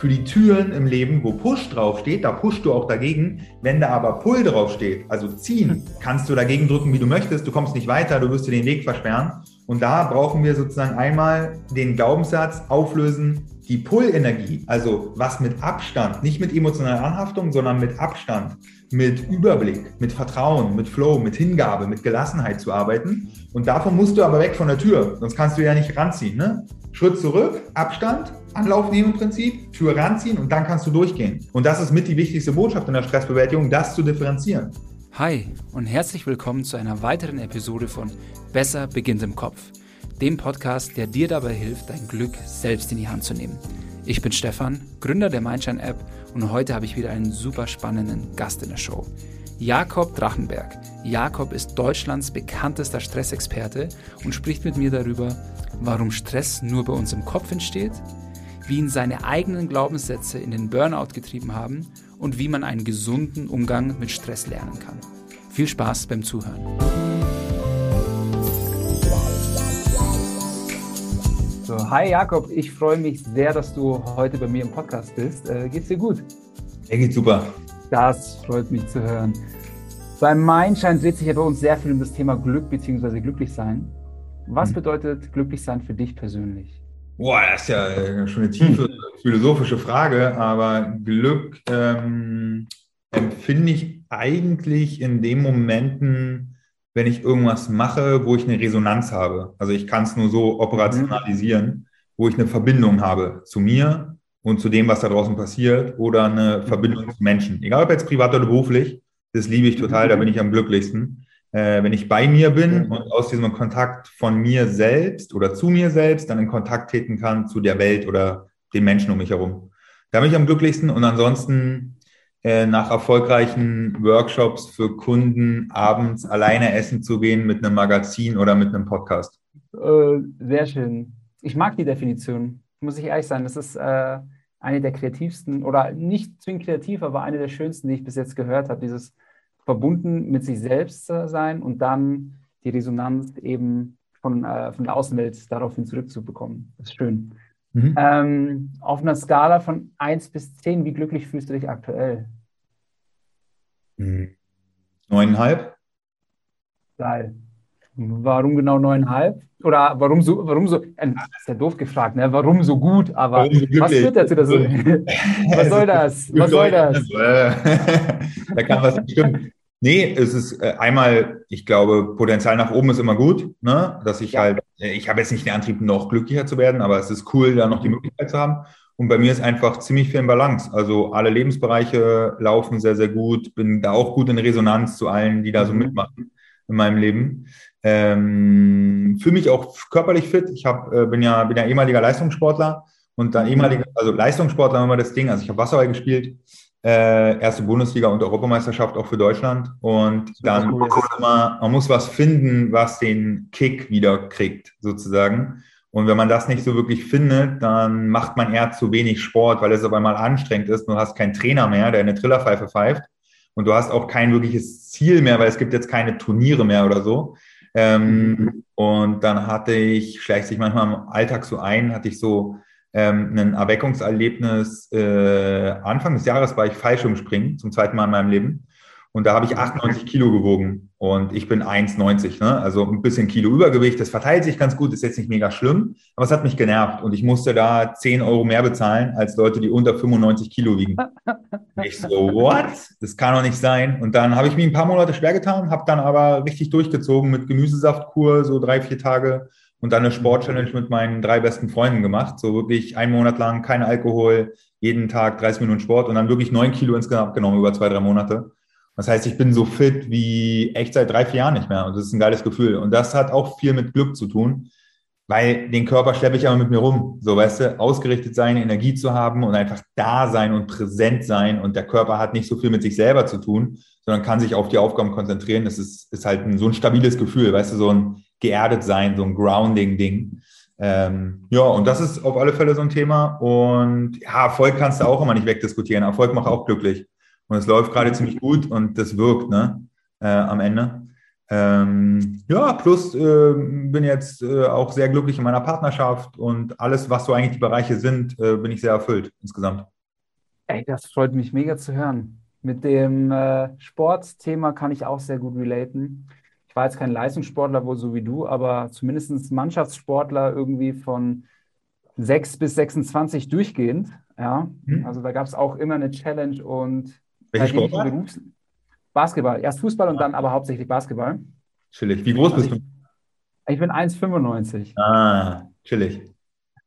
für die Türen im Leben, wo Push draufsteht, da pushst du auch dagegen. Wenn da aber Pull draufsteht, also ziehen, kannst du dagegen drücken, wie du möchtest. Du kommst nicht weiter, du wirst dir den Weg versperren. Und da brauchen wir sozusagen einmal den Glaubenssatz auflösen, die Pull-Energie, also was mit Abstand, nicht mit emotionaler Anhaftung, sondern mit Abstand, mit Überblick, mit Vertrauen, mit Flow, mit Hingabe, mit Gelassenheit zu arbeiten. Und davon musst du aber weg von der Tür, sonst kannst du ja nicht ranziehen. Ne? Schritt zurück, Abstand, Anlauf nehmen im Prinzip, Tür ranziehen und dann kannst du durchgehen. Und das ist mit die wichtigste Botschaft in der Stressbewältigung, das zu differenzieren. Hi und herzlich willkommen zu einer weiteren Episode von Besser beginnt im Kopf, dem Podcast, der dir dabei hilft, dein Glück selbst in die Hand zu nehmen. Ich bin Stefan, Gründer der Mindshine App und heute habe ich wieder einen super spannenden Gast in der Show. Jakob Drachenberg. Jakob ist Deutschlands bekanntester Stressexperte und spricht mit mir darüber, warum Stress nur bei uns im Kopf entsteht, wie ihn seine eigenen Glaubenssätze in den Burnout getrieben haben und wie man einen gesunden Umgang mit Stress lernen kann. Viel Spaß beim Zuhören. So, hi Jakob, ich freue mich sehr, dass du heute bei mir im Podcast bist. Äh, geht's dir gut? Mir geht's super. Das freut mich zu hören. Beim Mindshine dreht sich ja bei uns sehr viel um das Thema Glück bzw. Glücklichsein. Was hm. bedeutet Glücklichsein für dich persönlich? Boah, das ist ja schon eine tiefe philosophische Frage, aber Glück ähm, empfinde ich eigentlich in den Momenten, wenn ich irgendwas mache, wo ich eine Resonanz habe. Also ich kann es nur so operationalisieren, wo ich eine Verbindung habe zu mir und zu dem, was da draußen passiert oder eine Verbindung zu Menschen. Egal ob jetzt privat oder beruflich, das liebe ich total, da bin ich am glücklichsten äh, wenn ich bei mir bin und aus diesem Kontakt von mir selbst oder zu mir selbst dann in Kontakt treten kann zu der Welt oder den Menschen um mich herum. Da bin ich am glücklichsten und ansonsten äh, nach erfolgreichen Workshops für Kunden abends alleine essen zu gehen mit einem Magazin oder mit einem Podcast. Äh, sehr schön. Ich mag die Definition, muss ich ehrlich sein. Das ist äh, eine der kreativsten oder nicht zwingend kreativ, aber eine der schönsten, die ich bis jetzt gehört habe. Dieses verbunden mit sich selbst sein und dann die Resonanz eben von, äh, von der Außenwelt daraufhin zurückzubekommen. Das ist schön. Mhm. Ähm, auf einer Skala von 1 bis 10, wie glücklich fühlst du dich aktuell? Mhm. Neuneinhalb. Geil. Warum genau neuneinhalb? Oder warum so, warum so, äh, das ist ja doof gefragt, ne? warum so gut, aber so was führt dazu, dass so, was soll das? Was soll das? da kann was bestimmen. Nee, es ist äh, einmal, ich glaube, Potenzial nach oben ist immer gut, ne? dass ich ja. halt, äh, ich habe jetzt nicht den Antrieb, noch glücklicher zu werden, aber es ist cool, da noch die Möglichkeit zu haben. Und bei mir ist einfach ziemlich viel in Balance. Also alle Lebensbereiche laufen sehr, sehr gut. Bin da auch gut in Resonanz zu allen, die da so mhm. mitmachen in meinem Leben. Ähm, Fühle mich auch körperlich fit. Ich hab, äh, bin, ja, bin ja ehemaliger Leistungssportler und dann ehemaliger, also Leistungssportler immer das Ding. Also ich habe Wasserball gespielt äh, erste Bundesliga und Europameisterschaft auch für Deutschland. Und dann cool. immer, man muss was finden, was den Kick wieder kriegt, sozusagen. Und wenn man das nicht so wirklich findet, dann macht man eher zu wenig Sport, weil es aber mal anstrengend ist. Du hast keinen Trainer mehr, der eine Trillerpfeife pfeift. Und du hast auch kein wirkliches Ziel mehr, weil es gibt jetzt keine Turniere mehr oder so. Ähm, mhm. Und dann hatte ich, schleicht sich manchmal im Alltag so ein, hatte ich so ähm, ein Erweckungserlebnis. Äh, Anfang des Jahres war ich Fallschirmspringen zum zweiten Mal in meinem Leben. Und da habe ich 98 Kilo gewogen und ich bin 1,90, ne? also ein bisschen Kilo Übergewicht. Das verteilt sich ganz gut, ist jetzt nicht mega schlimm, aber es hat mich genervt und ich musste da 10 Euro mehr bezahlen als Leute, die unter 95 Kilo wiegen. ich so, what? Das kann doch nicht sein. Und dann habe ich mich ein paar Monate schwer getan, habe dann aber richtig durchgezogen mit Gemüsesaftkur, so drei, vier Tage und dann eine Sportchallenge mit meinen drei besten Freunden gemacht. So wirklich einen Monat lang kein Alkohol, jeden Tag 30 Minuten Sport und dann wirklich neun Kilo insgesamt genommen über zwei, drei Monate. Das heißt, ich bin so fit wie echt seit drei, vier Jahren nicht mehr. Und das ist ein geiles Gefühl. Und das hat auch viel mit Glück zu tun, weil den Körper schleppe ich aber mit mir rum. So, weißt du, ausgerichtet sein, Energie zu haben und einfach da sein und präsent sein. Und der Körper hat nicht so viel mit sich selber zu tun, sondern kann sich auf die Aufgaben konzentrieren. Das ist, ist halt ein, so ein stabiles Gefühl, weißt du, so ein geerdet sein, so ein Grounding-Ding. Ähm, ja, und das ist auf alle Fälle so ein Thema. Und ja, Erfolg kannst du auch immer nicht wegdiskutieren. Erfolg macht auch glücklich. Und es läuft gerade ziemlich gut und das wirkt, ne, äh, am Ende. Ähm, ja, plus äh, bin jetzt äh, auch sehr glücklich in meiner Partnerschaft und alles, was so eigentlich die Bereiche sind, äh, bin ich sehr erfüllt insgesamt. Ey, das freut mich mega zu hören. Mit dem äh, Sportthema kann ich auch sehr gut relaten. Ich war jetzt kein Leistungssportler, wohl so wie du, aber zumindest Mannschaftssportler irgendwie von 6 bis 26 durchgehend. Ja, hm. also da gab es auch immer eine Challenge und welche Sportler? Berufs Basketball. Erst Fußball und dann aber hauptsächlich Basketball. Chillig. Wie groß bist also ich, Ich bin 1,95. Ah, chillig.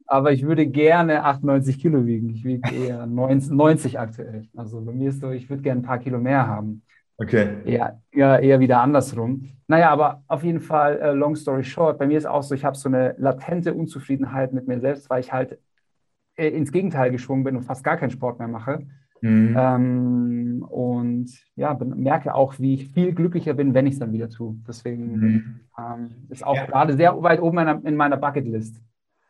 Aber ich würde gerne 98 Kilo wiegen. Ich wiege eher 90 aktuell. Also bei mir ist so, ich würde gerne ein paar Kilo mehr haben. Okay. Eher, eher, eher wieder andersrum. Naja, aber auf jeden Fall, uh, long story short, bei mir ist auch so, ich habe so eine latente Unzufriedenheit mit mir selbst, weil ich halt äh, ins Gegenteil geschwungen bin und fast gar keinen Sport mehr mache. Mhm. Ähm, und ja, merke auch, wie ich viel glücklicher bin, wenn ich es dann wieder tue. Deswegen mhm. ähm, ist auch ja. gerade sehr weit oben in meiner, in meiner Bucketlist.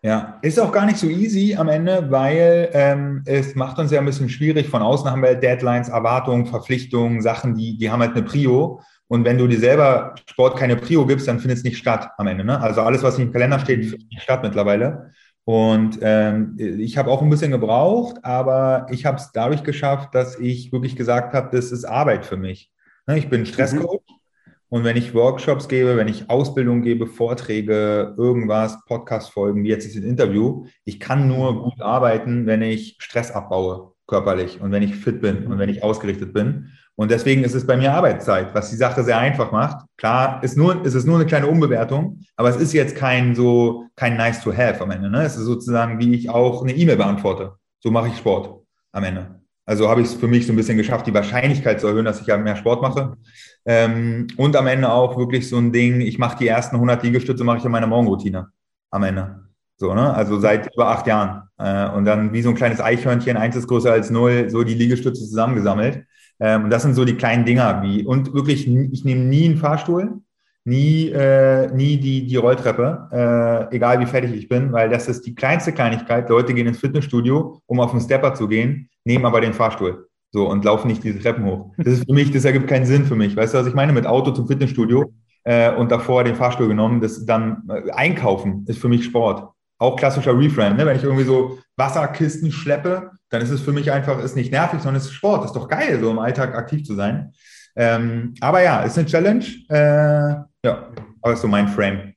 Ja, ist auch gar nicht so easy am Ende, weil ähm, es macht uns ja ein bisschen schwierig. Von außen haben wir Deadlines, Erwartungen, Verpflichtungen, Sachen, die, die haben halt eine Prio. Und wenn du dir selber Sport keine Prio gibst, dann findet es nicht statt am Ende. Ne? Also alles, was im Kalender steht, findet nicht statt mittlerweile. Und ähm, ich habe auch ein bisschen gebraucht, aber ich habe es dadurch geschafft, dass ich wirklich gesagt habe, das ist Arbeit für mich. Ne, ich bin Stresscoach mhm. und wenn ich Workshops gebe, wenn ich Ausbildung gebe, Vorträge, irgendwas, Podcast-Folgen, wie jetzt ist ein Interview, ich kann nur gut arbeiten, wenn ich Stress abbaue, körperlich und wenn ich fit bin und wenn ich ausgerichtet bin. Und deswegen ist es bei mir Arbeitszeit, was die Sache sehr einfach macht. Klar, ist nur, ist es nur eine kleine Umbewertung, aber es ist jetzt kein so, kein nice to have am Ende. Ne? Es ist sozusagen, wie ich auch eine E-Mail beantworte. So mache ich Sport am Ende. Also habe ich es für mich so ein bisschen geschafft, die Wahrscheinlichkeit zu erhöhen, dass ich ja mehr Sport mache. Ähm, und am Ende auch wirklich so ein Ding, ich mache die ersten 100 Liegestütze, mache ich in meiner Morgenroutine am Ende. So, ne? Also seit über acht Jahren. Äh, und dann wie so ein kleines Eichhörnchen, eins ist größer als null, so die Liegestütze zusammengesammelt. Ähm, und das sind so die kleinen Dinger, wie, und wirklich, ich nehme nie einen Fahrstuhl, nie, äh, nie die, die Rolltreppe, äh, egal wie fertig ich bin, weil das ist die kleinste Kleinigkeit. Leute gehen ins Fitnessstudio, um auf den Stepper zu gehen, nehmen aber den Fahrstuhl. So, und laufen nicht diese Treppen hoch. Das ist für mich, das ergibt keinen Sinn für mich. Weißt du, was ich meine? Mit Auto zum Fitnessstudio äh, und davor den Fahrstuhl genommen, das dann äh, einkaufen ist für mich Sport. Auch klassischer Reframe, ne? wenn ich irgendwie so Wasserkisten schleppe, dann ist es für mich einfach, ist nicht nervig, sondern es ist Sport. Ist doch geil, so im Alltag aktiv zu sein. Ähm, aber ja, ist eine Challenge. Äh, ja, aber ist so mein Frame.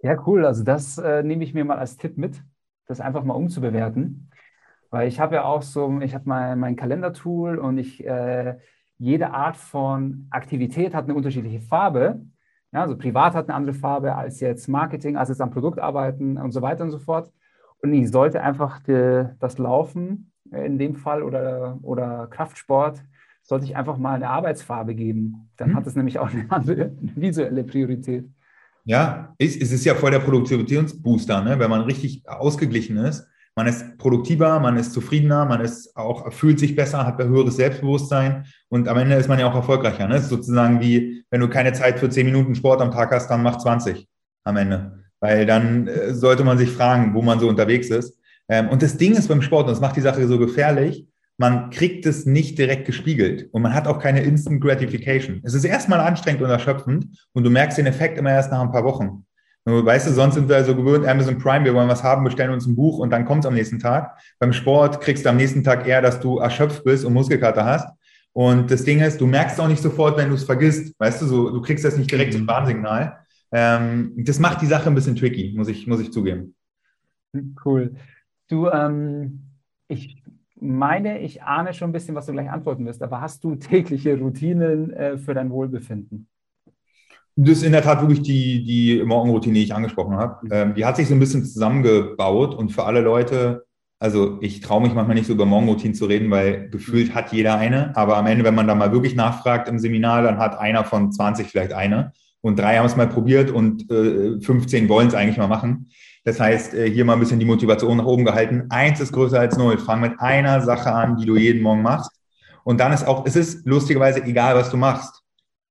Ja, cool. Also das äh, nehme ich mir mal als Tipp mit, das einfach mal umzubewerten. Weil ich habe ja auch so, ich habe mein, mein Kalendertool und ich, äh, jede Art von Aktivität hat eine unterschiedliche Farbe. Ja, also privat hat eine andere Farbe als jetzt Marketing, als jetzt am Produkt arbeiten und so weiter und so fort. Und ich sollte einfach die, das Laufen in dem Fall oder, oder Kraftsport, sollte ich einfach mal eine Arbeitsfarbe geben. Dann mhm. hat es nämlich auch eine andere eine visuelle Priorität. Ja, es, ist ja voll der Produktionsbooster, ne? wenn man richtig ausgeglichen ist. Man ist produktiver, man ist zufriedener, man ist auch, fühlt sich besser, hat ein höheres Selbstbewusstsein und am Ende ist man ja auch erfolgreicher. Ne? Ist sozusagen wie, wenn du keine Zeit für 10 Minuten Sport am Tag hast, dann mach 20 am Ende. Weil dann äh, sollte man sich fragen, wo man so unterwegs ist. Ähm, und das Ding ist beim Sport, und das macht die Sache so gefährlich, man kriegt es nicht direkt gespiegelt und man hat auch keine Instant Gratification. Es ist erstmal anstrengend und erschöpfend und du merkst den Effekt immer erst nach ein paar Wochen. Weißt du, sonst sind wir so gewöhnt, Amazon Prime, wir wollen was haben, bestellen uns ein Buch und dann kommt es am nächsten Tag. Beim Sport kriegst du am nächsten Tag eher, dass du erschöpft bist und Muskelkater hast. Und das Ding ist, du merkst auch nicht sofort, wenn du es vergisst. Weißt du, so, du kriegst das nicht direkt zum Warnsignal. Ähm, das macht die Sache ein bisschen tricky, muss ich, muss ich zugeben. Cool. Du, ähm, ich meine, ich ahne schon ein bisschen, was du gleich antworten wirst, aber hast du tägliche Routinen äh, für dein Wohlbefinden? Das ist in der Tat wirklich die, die Morgenroutine, die ich angesprochen habe. Ähm, die hat sich so ein bisschen zusammengebaut und für alle Leute, also ich traue mich manchmal nicht so über Morgenroutinen zu reden, weil gefühlt hat jeder eine. Aber am Ende, wenn man da mal wirklich nachfragt im Seminar, dann hat einer von 20 vielleicht eine und drei haben es mal probiert und äh, 15 wollen es eigentlich mal machen. Das heißt, äh, hier mal ein bisschen die Motivation nach oben gehalten. Eins ist größer als null. Fang mit einer Sache an, die du jeden Morgen machst. Und dann ist auch, es ist lustigerweise egal, was du machst.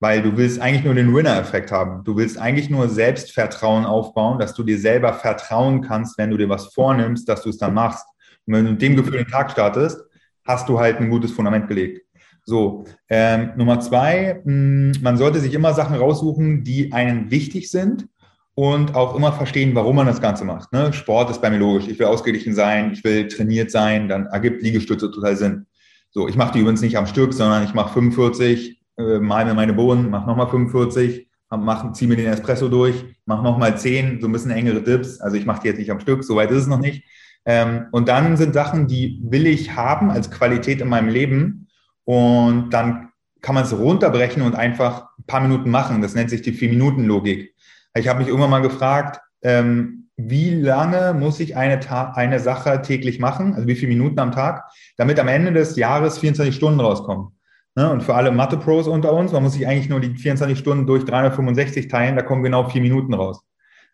Weil du willst eigentlich nur den Winner-Effekt haben. Du willst eigentlich nur Selbstvertrauen aufbauen, dass du dir selber vertrauen kannst, wenn du dir was vornimmst, dass du es dann machst. Und wenn du mit dem Gefühl den Tag startest, hast du halt ein gutes Fundament gelegt. So, ähm, Nummer zwei, mh, hm, man sollte sich immer Sachen raussuchen, die einen wichtig sind und auch immer verstehen, warum man das Ganze macht. Ne? Sport ist bei mir logisch. Ich will ausgeglichen sein, ich will trainiert sein, dann ergibt Liegestütze total Sinn. So, ich mache die übrigens nicht am Stück, sondern ich mache 45, äh, mal mir meine Bohnen, mache nochmal 45, mach, ziehe mir den Espresso durch, mache nochmal 10, so ein bisschen engere Dips. Also ich mache die jetzt nicht am Stück, so weit ist es noch nicht. Ähm, und dann sind Sachen, die will ich haben als Qualität in meinem Leben. Und dann kann man es runterbrechen und einfach ein paar Minuten machen. Das nennt sich die Vier-Minuten-Logik. Ich habe mich irgendwann mal gefragt, ähm, wie lange muss ich eine, eine Sache täglich machen, also wie viele Minuten am Tag, damit am Ende des Jahres 24 Stunden rauskommen. Ne? Und für alle Mathe-Pros unter uns, man muss sich eigentlich nur die 24 Stunden durch 365 teilen, da kommen genau vier Minuten raus.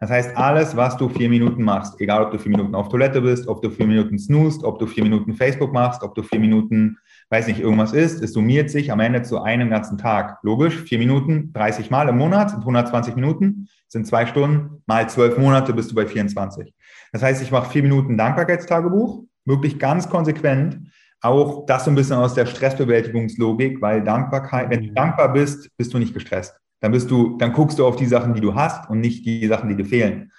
Das heißt, alles, was du vier Minuten machst, egal ob du vier Minuten auf Toilette bist, ob du vier Minuten snoost, ob du vier Minuten Facebook machst, ob du vier Minuten, weiß nicht, irgendwas ist, es summiert sich am Ende zu einem ganzen Tag. Logisch, vier Minuten, 30 Mal im Monat sind 120 Minuten, sind zwei Stunden, mal zwölf Monate bist du bei 24. Das heißt, ich mache vier Minuten Dankbarkeitstagebuch, wirklich ganz konsequent. Auch das so ein bisschen aus der Stressbewältigungslogik, weil Dankbarkeit, wenn du dankbar bist, bist du nicht gestresst. Dann bist du, dann guckst du auf die Sachen, die du hast und nicht die Sachen, die dir fehlen.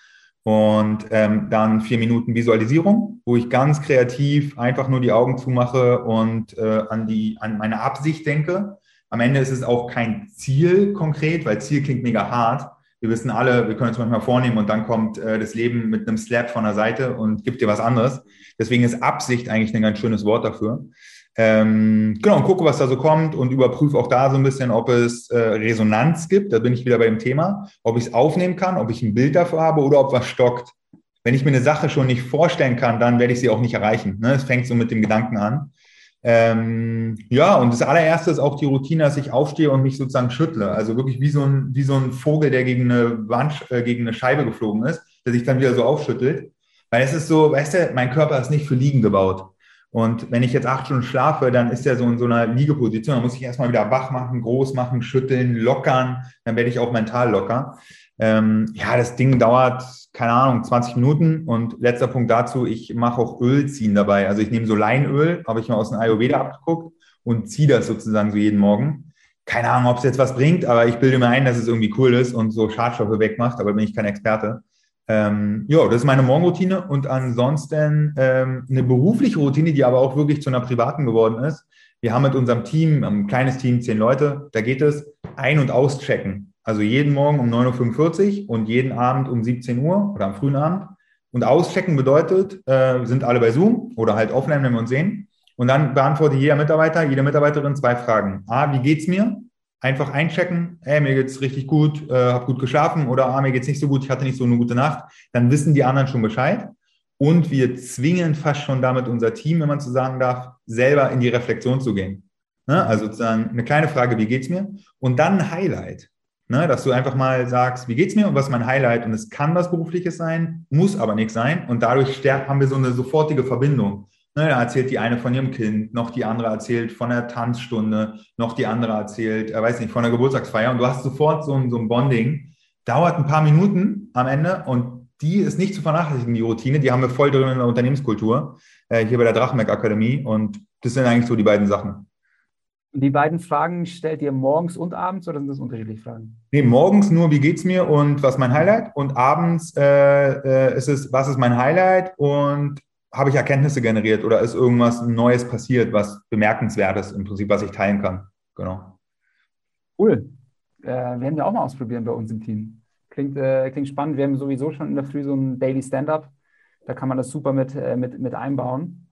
Und ähm, dann vier Minuten Visualisierung, wo ich ganz kreativ einfach nur die Augen zumache und äh, an, die, an meine Absicht denke. Am Ende ist es auch kein Ziel konkret, weil Ziel klingt mega hart. Wir wissen alle, wir können uns manchmal vornehmen und dann kommt äh, das Leben mit einem Slap von der Seite und gibt dir was anderes. Deswegen ist Absicht eigentlich ein ganz schönes Wort dafür. Ähm, genau, und gucke, was da so kommt und überprüfe auch da so ein bisschen, ob es äh, Resonanz gibt. Da bin ich wieder bei dem Thema, ob ich es aufnehmen kann, ob ich ein Bild dafür habe oder ob was stockt. Wenn ich mir eine Sache schon nicht vorstellen kann, dann werde ich sie auch nicht erreichen. Ne? Es fängt so mit dem Gedanken an. Ähm, ja, und das allererste ist auch die Routine, dass ich aufstehe und mich sozusagen schüttle. Also wirklich wie so ein, wie so ein Vogel, der gegen eine Wand, äh, gegen eine Scheibe geflogen ist, der sich dann wieder so aufschüttelt. Weil es ist so, weißt du, mein Körper ist nicht für Liegen gebaut. Und wenn ich jetzt acht Stunden schlafe, dann ist er so in so einer Liegeposition. Dann muss ich erstmal wieder wach machen, groß machen, schütteln, lockern. Dann werde ich auch mental locker. Ähm, ja, das Ding dauert, keine Ahnung, 20 Minuten. Und letzter Punkt dazu, ich mache auch Öl ziehen dabei. Also ich nehme so Leinöl, habe ich mal aus dem Ayurveda abgeguckt und ziehe das sozusagen so jeden Morgen. Keine Ahnung, ob es jetzt was bringt, aber ich bilde mir ein, dass es irgendwie cool ist und so Schadstoffe wegmacht, aber bin ich kein Experte. Ähm, ja, das ist meine Morgenroutine und ansonsten ähm, eine berufliche Routine, die aber auch wirklich zu einer privaten geworden ist. Wir haben mit unserem Team, ein kleines Team, zehn Leute, da geht es ein- und auschecken. Also jeden Morgen um 9.45 Uhr und jeden Abend um 17 Uhr oder am frühen Abend. Und auschecken bedeutet, äh, sind alle bei Zoom oder halt offline, wenn wir uns sehen. Und dann beantwortet jeder Mitarbeiter, jede Mitarbeiterin zwei Fragen. A, wie geht's mir? Einfach einchecken, hey, mir geht's richtig gut, äh, habe gut geschlafen oder ah, mir geht's nicht so gut, ich hatte nicht so eine gute Nacht, dann wissen die anderen schon Bescheid. Und wir zwingen fast schon damit unser Team, wenn man so sagen darf, selber in die Reflexion zu gehen. Ne? Also sozusagen eine kleine Frage, wie geht's mir? Und dann ein Highlight. Ne? Dass du einfach mal sagst, wie geht's mir und was ist mein Highlight? Und es kann was Berufliches sein, muss aber nicht sein. Und dadurch haben wir so eine sofortige Verbindung. Ne, da erzählt die eine von ihrem Kind, noch die andere erzählt von der Tanzstunde, noch die andere erzählt, er weiß nicht, von der Geburtstagsfeier. Und du hast sofort so ein, so ein Bonding. Dauert ein paar Minuten am Ende und die ist nicht zu vernachlässigen, die Routine. Die haben wir voll drin in der Unternehmenskultur, äh, hier bei der Drachenberg Akademie. Und das sind eigentlich so die beiden Sachen. Die beiden Fragen stellt ihr morgens und abends oder sind das unterschiedliche Fragen? Nee, morgens nur, wie geht's mir und was ist mein Highlight? Und abends äh, äh, ist es, was ist mein Highlight und habe ich Erkenntnisse generiert oder ist irgendwas Neues passiert, was bemerkenswertes im Prinzip, was ich teilen kann. Genau. Cool. Äh, werden wir auch mal ausprobieren bei uns im Team. Klingt, äh, klingt spannend. Wir haben sowieso schon in der Früh so ein Daily Stand-up. Da kann man das super mit, äh, mit, mit einbauen.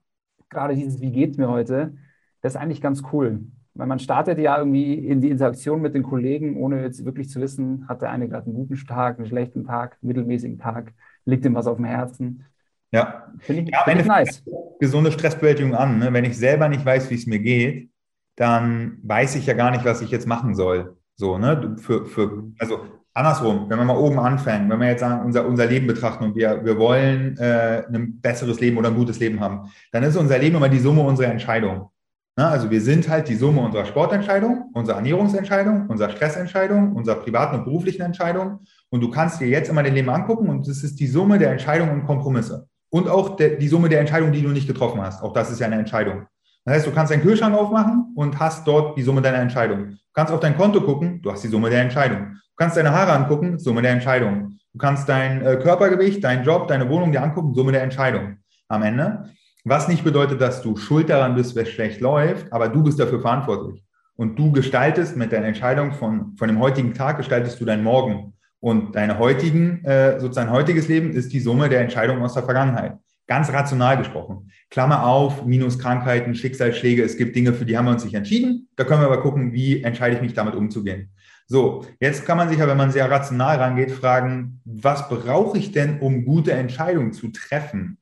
Gerade dieses Wie geht's mir heute, das ist eigentlich ganz cool. Weil man startet ja irgendwie in die Interaktion mit den Kollegen, ohne jetzt wirklich zu wissen, hat der eine gerade einen guten Tag, einen schlechten Tag, einen mittelmäßigen Tag, liegt ihm was auf dem Herzen. Ja, finde ich, ja, find ich nice. Gesunde Stressbewältigung an. Ne? Wenn ich selber nicht weiß, wie es mir geht, dann weiß ich ja gar nicht, was ich jetzt machen soll. So, ne? Für, für, also andersrum, wenn wir mal oben anfangen, wenn wir jetzt sagen, unser, unser Leben betrachten und wir, wir wollen äh, ein besseres Leben oder ein gutes Leben haben, dann ist unser Leben immer die Summe unserer Entscheidungen. Ne? Also wir sind halt die Summe unserer Sportentscheidung, unserer Ernährungsentscheidung, unserer Stressentscheidung, unserer privaten und beruflichen Entscheidung. Und du kannst dir jetzt immer dein Leben angucken und es ist die Summe der Entscheidungen und Kompromisse. Und auch der, die Summe der Entscheidungen, die du nicht getroffen hast. Auch das ist ja eine Entscheidung. Das heißt, du kannst deinen Kühlschrank aufmachen und hast dort die Summe deiner Entscheidung. Du kannst auf dein Konto gucken, du hast die Summe der Entscheidung. Du kannst deine Haare angucken, Summe der Entscheidung. Du kannst dein äh, Körpergewicht, deinen Job, deine Wohnung dir angucken, Summe der Entscheidung am Ende. Was nicht bedeutet, dass du schuld daran bist, wenn schlecht läuft, aber du bist dafür verantwortlich. Und du gestaltest mit deiner Entscheidung von, von dem heutigen Tag, gestaltest du deinen Morgen. Und deine heutigen, äh, sozusagen heutiges Leben ist die Summe der Entscheidungen aus der Vergangenheit. Ganz rational gesprochen. Klammer auf, minus Krankheiten, Schicksalsschläge. Es gibt Dinge, für die haben wir uns nicht entschieden. Da können wir aber gucken, wie entscheide ich mich damit umzugehen. So, jetzt kann man sich ja, wenn man sehr rational rangeht, fragen, was brauche ich denn, um gute Entscheidungen zu treffen?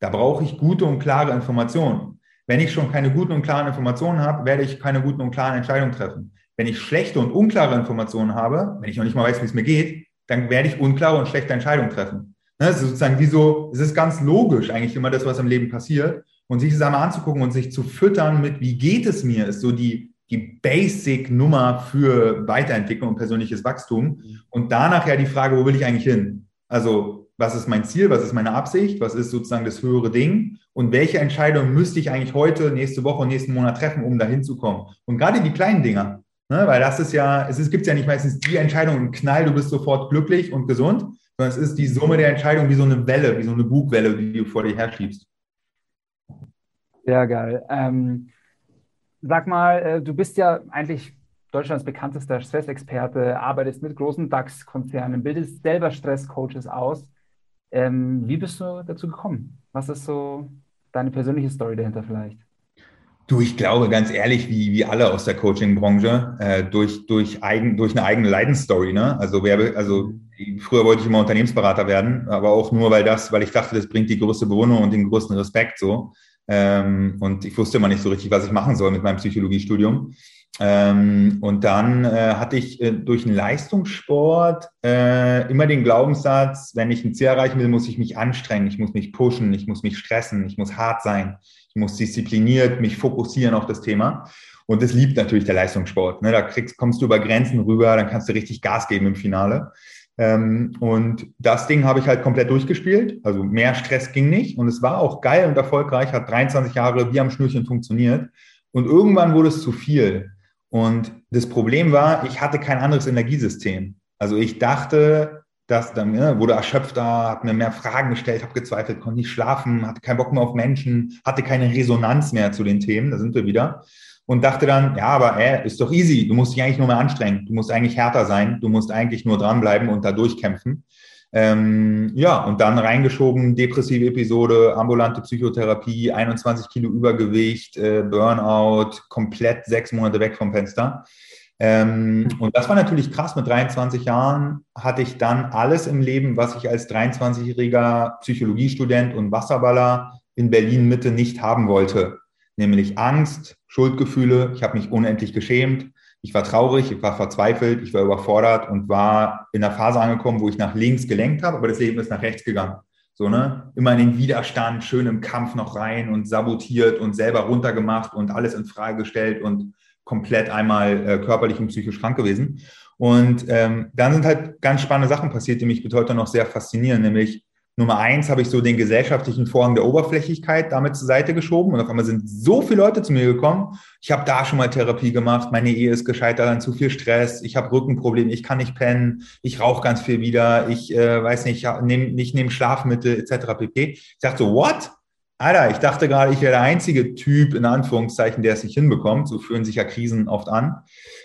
Da brauche ich gute und klare Informationen. Wenn ich schon keine guten und klaren Informationen habe, werde ich keine guten und klaren Entscheidungen treffen. Wenn ich schlechte und unklare Informationen habe, wenn ich noch nicht mal weiß, wie es mir geht, dann werde ich unklare und schlechte Entscheidungen treffen. Das ist sozusagen wie so, es ist ganz logisch eigentlich immer das, was im Leben passiert. Und sich das einmal anzugucken und sich zu füttern mit, wie geht es mir, ist so die, die Basic-Nummer für Weiterentwicklung und persönliches Wachstum. Und danach ja die Frage, wo will ich eigentlich hin? Also was ist mein Ziel, was ist meine Absicht, was ist sozusagen das höhere Ding und welche Entscheidungen müsste ich eigentlich heute, nächste Woche und nächsten Monat treffen, um da hinzukommen. Und gerade die kleinen Dinger, ne, weil das ist ja, es gibt ja nicht meistens die Entscheidung im Knall, du bist sofort glücklich und gesund, sondern es ist die Summe der Entscheidungen wie so eine Welle, wie so eine Bugwelle, die du vor dir herschiebst. Sehr geil. Ähm, sag mal, äh, du bist ja eigentlich Deutschlands bekanntester Stressexperte, arbeitest mit großen DAX-Konzernen, bildest selber Stresscoaches aus. Ähm, wie bist du dazu gekommen? Was ist so deine persönliche Story dahinter vielleicht? Du, ich glaube ganz ehrlich, wie, wie alle aus der Coaching-Branche, äh, durch, durch, eigen, durch eine eigene Leidensstory. Ne? Also, wer, also früher wollte ich immer Unternehmensberater werden, aber auch nur, weil das, weil ich dachte, das bringt die größte Bewunderung und den größten Respekt so. Ähm, und ich wusste immer nicht so richtig, was ich machen soll mit meinem Psychologiestudium. Ähm, und dann äh, hatte ich äh, durch den Leistungssport äh, immer den Glaubenssatz, wenn ich ein Ziel erreichen will, muss ich mich anstrengen, ich muss mich pushen, ich muss mich stressen, ich muss hart sein, ich muss diszipliniert mich fokussieren auf das Thema. Und das liebt natürlich der Leistungssport. Ne? Da kriegst, kommst du über Grenzen rüber, dann kannst du richtig Gas geben im Finale. Ähm, und das Ding habe ich halt komplett durchgespielt. Also mehr Stress ging nicht. Und es war auch geil und erfolgreich, hat 23 Jahre wie am Schnürchen funktioniert. Und irgendwann wurde es zu viel. Und das Problem war, ich hatte kein anderes Energiesystem. Also ich dachte, dass dann ne, wurde erschöpfter, habe mir mehr Fragen gestellt, habe gezweifelt, konnte nicht schlafen, hatte keinen Bock mehr auf Menschen, hatte keine Resonanz mehr zu den Themen, da sind wir wieder. Und dachte dann, ja, aber ey, ist doch easy, du musst dich eigentlich nur mehr anstrengen, du musst eigentlich härter sein, du musst eigentlich nur dranbleiben und da durchkämpfen. Ähm, ja, und dann reingeschoben, depressive Episode, ambulante Psychotherapie, 21 Kilo Übergewicht, äh, Burnout, komplett sechs Monate weg vom Fenster. Ähm, und das war natürlich krass. Mit 23 Jahren hatte ich dann alles im Leben, was ich als 23-jähriger Psychologiestudent und Wasserballer in Berlin Mitte nicht haben wollte. Nämlich Angst, Schuldgefühle. Ich habe mich unendlich geschämt. Ich war traurig, ich war verzweifelt, ich war überfordert und war in einer Phase angekommen, wo ich nach links gelenkt habe, aber das Leben ist nach rechts gegangen. So, ne? Immer in den Widerstand, schön im Kampf noch rein und sabotiert und selber runtergemacht und alles in Frage gestellt und komplett einmal äh, körperlich und psychisch krank gewesen. Und ähm, dann sind halt ganz spannende Sachen passiert, die mich bis heute noch sehr faszinieren, nämlich Nummer eins habe ich so den gesellschaftlichen Vorhang der Oberflächlichkeit damit zur Seite geschoben und auf einmal sind so viele Leute zu mir gekommen. Ich habe da schon mal Therapie gemacht, meine Ehe ist gescheitert an zu viel Stress, ich habe Rückenprobleme, ich kann nicht pennen, ich rauche ganz viel wieder, ich äh, weiß nicht, ich nehme nehm Schlafmittel etc. pp. Ich dachte so, what? Alter, ich dachte gerade, ich wäre der einzige Typ, in Anführungszeichen, der es nicht hinbekommt. So führen sich ja Krisen oft an.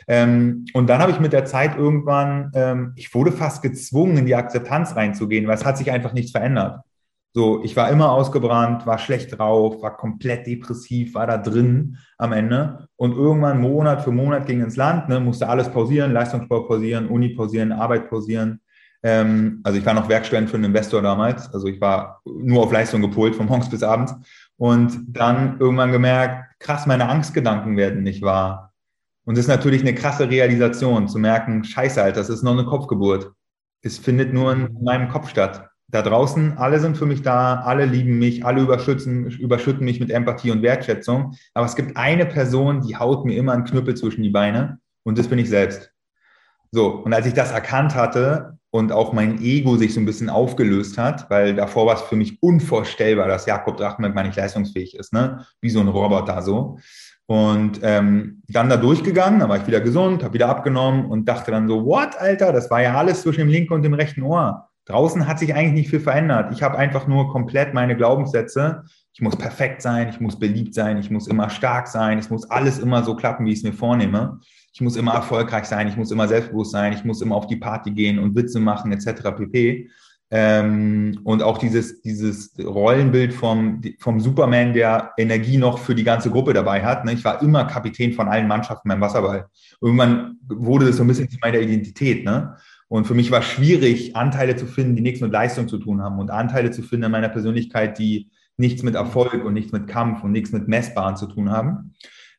Ähm, und dann habe ich mit der Zeit irgendwann, ähm, ich wurde fast gezwungen, in die Akzeptanz reinzugehen, weil es hat sich einfach nichts verändert. So, ich war immer ausgebrannt, war schlecht drauf, war komplett depressiv, war da drin am Ende. Und irgendwann Monat für Monat ging ins Land, ne, musste alles pausieren, Leistungssport pausieren, Uni pausieren, Arbeit pausieren. Ähm, also ich war noch Werkstudent für einen Investor damals. Also ich war nur auf Leistung gepolt, von morgens bis abends. Und dann irgendwann gemerkt, krass, meine Angstgedanken werden nicht wahr. Und das ist natürlich eine krasse Realisation, zu merken, scheiße, Alter, das ist noch eine Kopfgeburt. Es findet nur in meinem Kopf statt. Da draußen, alle sind für mich da, alle lieben mich, alle überschütten, überschütten mich mit Empathie und Wertschätzung. Aber es gibt eine Person, die haut mir immer einen Knüppel zwischen die Beine und das bin ich selbst. So, und als ich das erkannt hatte, und auch mein Ego sich so ein bisschen aufgelöst hat, weil davor war es für mich unvorstellbar, dass Jakob Drachmann gar nicht leistungsfähig ist, ne? wie so ein Roboter so. Und ähm, dann da durchgegangen, da war ich wieder gesund, habe wieder abgenommen und dachte dann so, what, Alter, das war ja alles zwischen dem linken und dem rechten Ohr. Draußen hat sich eigentlich nicht viel verändert. Ich habe einfach nur komplett meine Glaubenssätze. Ich muss perfekt sein, ich muss beliebt sein, ich muss immer stark sein, es muss alles immer so klappen, wie ich es mir vornehme. Ich muss immer erfolgreich sein, ich muss immer selbstbewusst sein, ich muss immer auf die Party gehen und Witze machen, etc. pp. Ähm, und auch dieses, dieses Rollenbild vom, vom Superman, der Energie noch für die ganze Gruppe dabei hat. Ne? Ich war immer Kapitän von allen Mannschaften beim Wasserball. Irgendwann wurde das so ein bisschen zu meiner Identität. Ne? Und für mich war schwierig, Anteile zu finden, die nichts mit Leistung zu tun haben und Anteile zu finden in meiner Persönlichkeit, die nichts mit Erfolg und nichts mit Kampf und nichts mit Messbaren zu tun haben.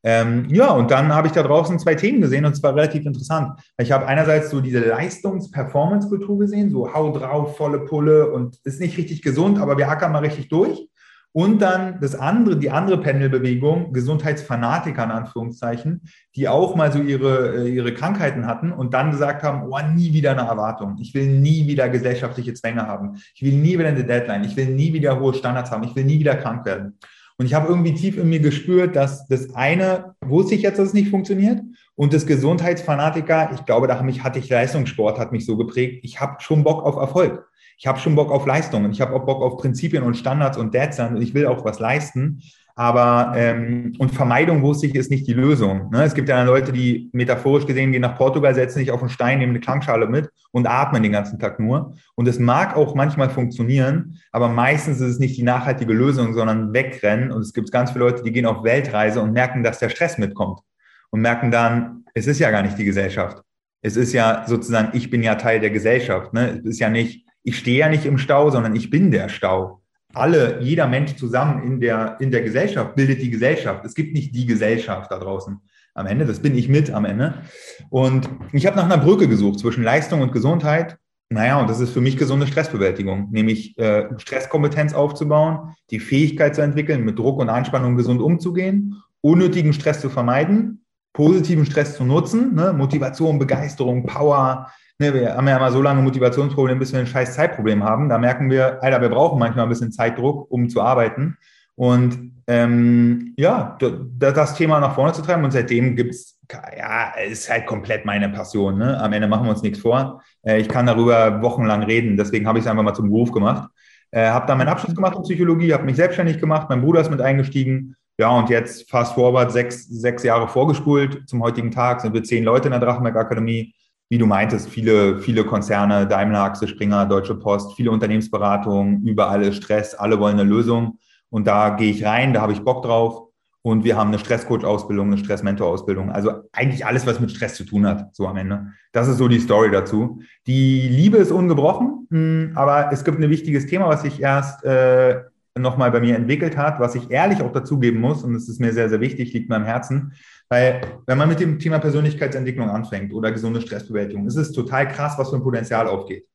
Ähm, ja, und dann habe ich da draußen zwei Themen gesehen und es war relativ interessant. Ich habe einerseits so diese Leistungs-Performance-Kultur gesehen, so hau drauf, volle Pulle und ist nicht richtig gesund, aber wir hackern mal richtig durch. Und dann das andere, die andere Pendelbewegung, Gesundheitsfanatiker in Anführungszeichen, die auch mal so ihre, äh, ihre Krankheiten hatten und dann gesagt haben, oh, nie wieder eine Erwartung. Ich will nie wieder gesellschaftliche Zwänge haben. Ich will nie wieder eine Deadline. Ich will nie wieder hohe Standards haben. Ich will nie wieder krank werden. Und ich habe irgendwie tief in mir gespürt, dass das eine wusste ich jetzt, dass es nicht funktioniert. Und das Gesundheitsfanatiker, ich glaube, da mich, hatte ich Leistungssport, hat mich so geprägt. Ich habe schon Bock auf Erfolg. Ich habe schon Bock auf Leistungen. Ich habe auch Bock auf Prinzipien und Standards und Deadlines und ich will auch was leisten. Aber ähm, und Vermeidung wusste ich ist nicht die Lösung. Ne? Es gibt ja Leute, die metaphorisch gesehen gehen nach Portugal, setzen sich auf einen Stein, nehmen eine Klangschale mit und atmen den ganzen Tag nur. Und es mag auch manchmal funktionieren, aber meistens ist es nicht die nachhaltige Lösung, sondern wegrennen. Und es gibt ganz viele Leute, die gehen auf Weltreise und merken, dass der Stress mitkommt und merken dann, es ist ja gar nicht die Gesellschaft. Es ist ja sozusagen, ich bin ja Teil der Gesellschaft. Ne? Es ist ja nicht, ich stehe ja nicht im Stau, sondern ich bin der Stau alle, jeder Mensch zusammen in der, in der Gesellschaft bildet die Gesellschaft. Es gibt nicht die Gesellschaft da draußen am Ende. Das bin ich mit am Ende. Und ich habe nach einer Brücke gesucht zwischen Leistung und Gesundheit. Naja, und das ist für mich gesunde Stressbewältigung, nämlich äh, Stresskompetenz aufzubauen, die Fähigkeit zu entwickeln, mit Druck und Anspannung gesund umzugehen, unnötigen Stress zu vermeiden, positiven Stress zu nutzen, ne? Motivation, Begeisterung, Power, ne, wir haben ja immer so lange Motivationsprobleme, bis wir ein scheiß Zeitproblem haben. Da merken wir, Alter, wir brauchen manchmal ein bisschen Zeitdruck, um zu arbeiten. Und ähm, ja, das Thema nach vorne zu treiben. Und seitdem gibt's ja, ist halt komplett meine Passion. Ne? Am Ende machen wir uns nichts vor. Äh, ich kann darüber wochenlang reden, deswegen habe ich es einfach mal zum Beruf gemacht. Äh, habe dann meinen Abschluss gemacht in Psychologie, habe mich selbstständig gemacht, mein Bruder ist mit eingestiegen. Ja, und jetzt fast forward, sechs, sechs Jahre vorgespult zum heutigen Tag, sind wir zehn Leute in der Drachenberg Akademie wie du meintest, viele, viele Konzerne, Daimler, Axel Springer, Deutsche Post, viele Unternehmensberatungen, überall ist Stress, alle wollen eine Lösung. Und da gehe ich rein, da habe ich Bock drauf. Und wir haben eine Stresscoach-Ausbildung, eine Stressmentor-Ausbildung. Also eigentlich alles, was mit Stress zu tun hat, so am Ende. Das ist so die Story dazu. Die Liebe ist ungebrochen, hm, aber es gibt ein wichtiges Thema, was sich erst äh, nochmal bei mir entwickelt hat, was ich ehrlich auch dazugeben muss. Und es ist mir sehr, sehr wichtig, liegt mir am Herzen. Weil wenn man mit dem Thema Persönlichkeitsentwicklung anfängt oder gesunde Stressbewältigung, ist es total krass, was für ein Potenzial aufgeht.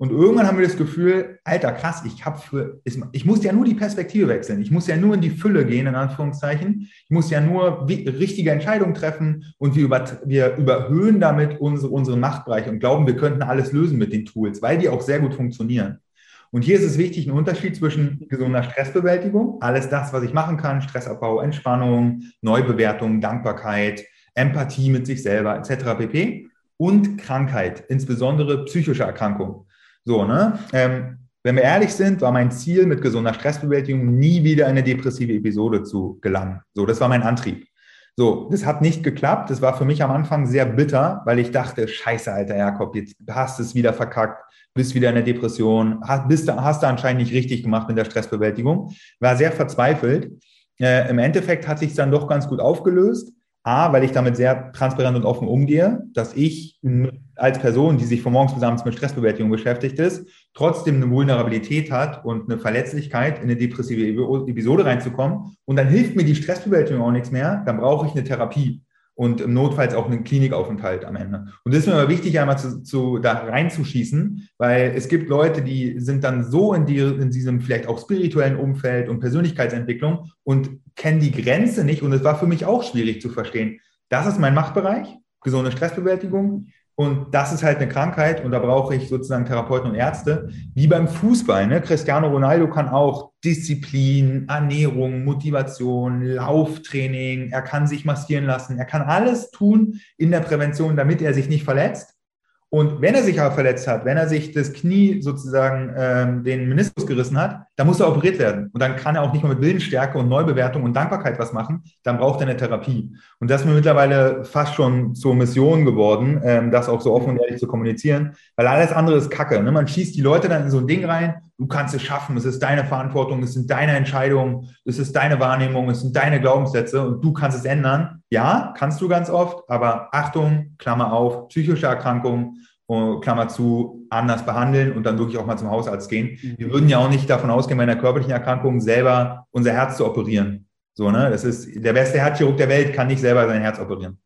Und irgendwann haben wir das Gefühl, alter krass, ich habe für, ich muss ja nur die Perspektive wechseln. Ich muss ja nur in die Fülle gehen, in Anführungszeichen. Ich muss ja nur richtige Entscheidungen treffen und wir, über, wir überhöhen damit unsere, unseren Machtbereich und glauben, wir könnten alles lösen mit den Tools, weil die auch sehr gut funktionieren. Und hier ist es wichtig, ein Unterschied zwischen gesunder Stressbewältigung, alles das, was ich machen kann, Stressabbau, Entspannung, Neubewertung, Dankbarkeit, Empathie mit sich selber etc. pp. Und Krankheit, insbesondere psychische Erkrankung. So, ne? Ähm, wenn wir ehrlich sind, war mein Ziel mit gesunder Stressbewältigung nie wieder in eine depressive Episode zu gelangen. So, das war mein Antrieb. So, das hat nicht geklappt. Das war für mich am Anfang sehr bitter, weil ich dachte, scheiße, alter Jakob, jetzt hast du es wieder verkackt bist wieder in der Depression, hast, bist, hast du anscheinend nicht richtig gemacht mit der Stressbewältigung, war sehr verzweifelt. Äh, Im Endeffekt hat sich dann doch ganz gut aufgelöst. A, weil ich damit sehr transparent und offen umgehe, dass ich als Person, die sich von morgens bis abends mit Stressbewältigung beschäftigt ist, trotzdem eine Vulnerabilität hat und eine Verletzlichkeit, in eine depressive Episode reinzukommen. Und dann hilft mir die Stressbewältigung auch nichts mehr. Dann brauche ich eine Therapie und im Notfalls auch einen Klinikaufenthalt am Ende. Und das ist mir aber wichtig, einmal zu, zu, da reinzuschießen, weil es gibt Leute, die sind dann so in, die, in diesem vielleicht auch spirituellen Umfeld und Persönlichkeitsentwicklung und kennen die Grenze nicht. Und es war für mich auch schwierig zu verstehen. Das ist mein Machtbereich, gesunde Stressbewältigung. Und das ist halt eine Krankheit und da brauche ich sozusagen Therapeuten und Ärzte. Wie beim Fußball. Ne? Cristiano Ronaldo kann auch Disziplin, Ernährung, Motivation, Lauftraining, er kann sich massieren lassen, er kann alles tun in der Prävention, damit er sich nicht verletzt. Und wenn er sich aber verletzt hat, wenn er sich das Knie sozusagen ähm, den Meniskus gerissen hat, dann muss er operiert werden. Und dann kann er auch nicht mehr mit Willensstärke und Neubewertung und Dankbarkeit was machen. Dann braucht er eine Therapie. Und das ist mir mittlerweile fast schon zur Mission geworden, ähm, das auch so offen und ehrlich zu kommunizieren, weil alles andere ist Kacke. Ne? Man schießt die Leute dann in so ein Ding rein. Du kannst es schaffen. Es ist deine Verantwortung. Es sind deine Entscheidungen. Es ist deine Wahrnehmung. Es sind deine Glaubenssätze und du kannst es ändern. Ja, kannst du ganz oft. Aber Achtung, Klammer auf, psychische Erkrankungen Klammer zu, anders behandeln und dann wirklich auch mal zum Hausarzt gehen. Mhm. Wir würden ja auch nicht davon ausgehen, bei einer körperlichen Erkrankung selber unser Herz zu operieren. So, ne? Das ist der beste Herzchirurg der Welt kann nicht selber sein Herz operieren.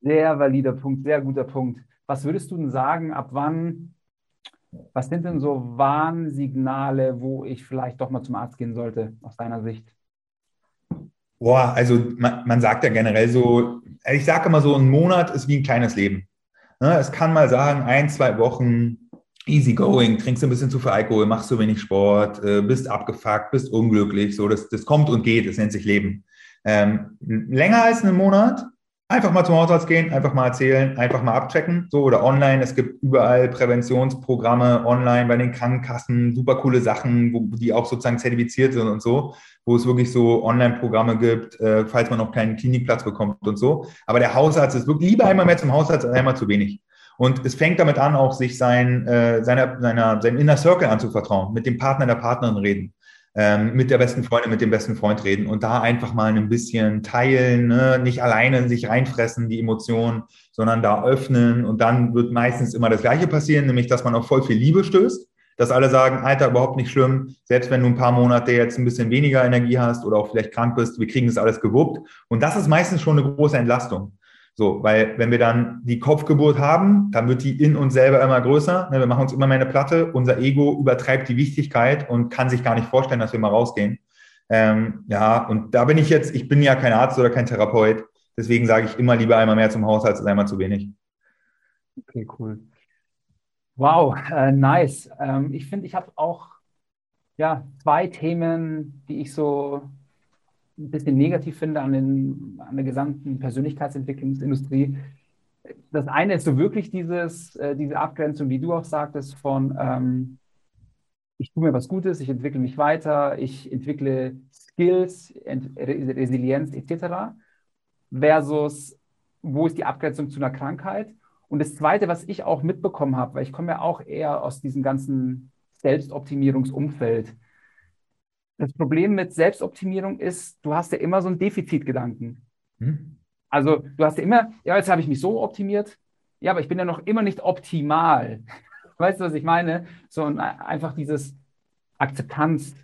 Sehr valider Punkt, sehr guter Punkt. Was würdest du denn sagen, ab wann, was sind denn so Warnsignale, wo ich vielleicht doch mal zum Arzt gehen sollte, aus deiner Sicht? Boah, also man, man sagt ja generell so, ich sage immer so, ein Monat ist wie ein kleines Leben. Ne, es kann mal sagen, ein, zwei Wochen easy going, trinkst ein bisschen zu viel Alkohol, machst du wenig Sport, äh, bist abgefuckt, bist unglücklich, so, das, das kommt und geht, das nennt sich Leben. Ähm, länger als einen Monat, einfach mal zum Hausarzt gehen, einfach mal erzählen, einfach mal abchecken, so, oder online, es gibt überall Präventionsprogramme online bei den Krankenkassen, super coole Sachen, wo die auch sozusagen zertifiziert sind und so wo es wirklich so Online-Programme gibt, äh, falls man noch keinen Klinikplatz bekommt und so. Aber der Hausarzt ist wirklich lieber einmal mehr zum Hausarzt als einmal zu wenig. Und es fängt damit an, auch sich sein, äh, seiner, seiner, seinem Inner Circle anzuvertrauen, mit dem Partner, der Partnerin reden, ähm, mit der besten Freundin, mit dem besten Freund reden und da einfach mal ein bisschen teilen, ne? nicht alleine sich reinfressen, die Emotionen, sondern da öffnen und dann wird meistens immer das Gleiche passieren, nämlich dass man auf voll viel Liebe stößt dass alle sagen, Alter, überhaupt nicht schlimm, selbst wenn du ein paar Monate jetzt ein bisschen weniger Energie hast oder auch vielleicht krank bist, wir kriegen das alles gewuppt. Und das ist meistens schon eine große Entlastung. So, weil wenn wir dann die Kopfgeburt haben, dann wird die in uns selber immer größer. Ne, wir machen uns immer mehr eine Platte. Unser Ego übertreibt die Wichtigkeit und kann sich gar nicht vorstellen, dass wir mal rausgehen. Ähm, ja, und da bin ich jetzt, ich bin ja kein Arzt oder kein Therapeut. Deswegen sage ich immer lieber einmal mehr zum Haushalt als einmal zu wenig. Okay, cool. Wow, äh, nice. Ähm, ich finde, ich habe auch ja, zwei Themen, die ich so ein bisschen negativ finde an, den, an der gesamten Persönlichkeitsentwicklungsindustrie. Das eine ist so wirklich dieses, äh, diese Abgrenzung, wie du auch sagtest, von ähm, ich tue mir was Gutes, ich entwickle mich weiter, ich entwickle Skills, Resilienz etc. versus wo ist die Abgrenzung zu einer Krankheit und das Zweite, was ich auch mitbekommen habe, weil ich komme ja auch eher aus diesem ganzen Selbstoptimierungsumfeld. Das Problem mit Selbstoptimierung ist, du hast ja immer so einen Defizitgedanken. Hm. Also du hast ja immer, ja, jetzt habe ich mich so optimiert, ja, aber ich bin ja noch immer nicht optimal. Weißt du, was ich meine? So und einfach dieses Akzeptanz,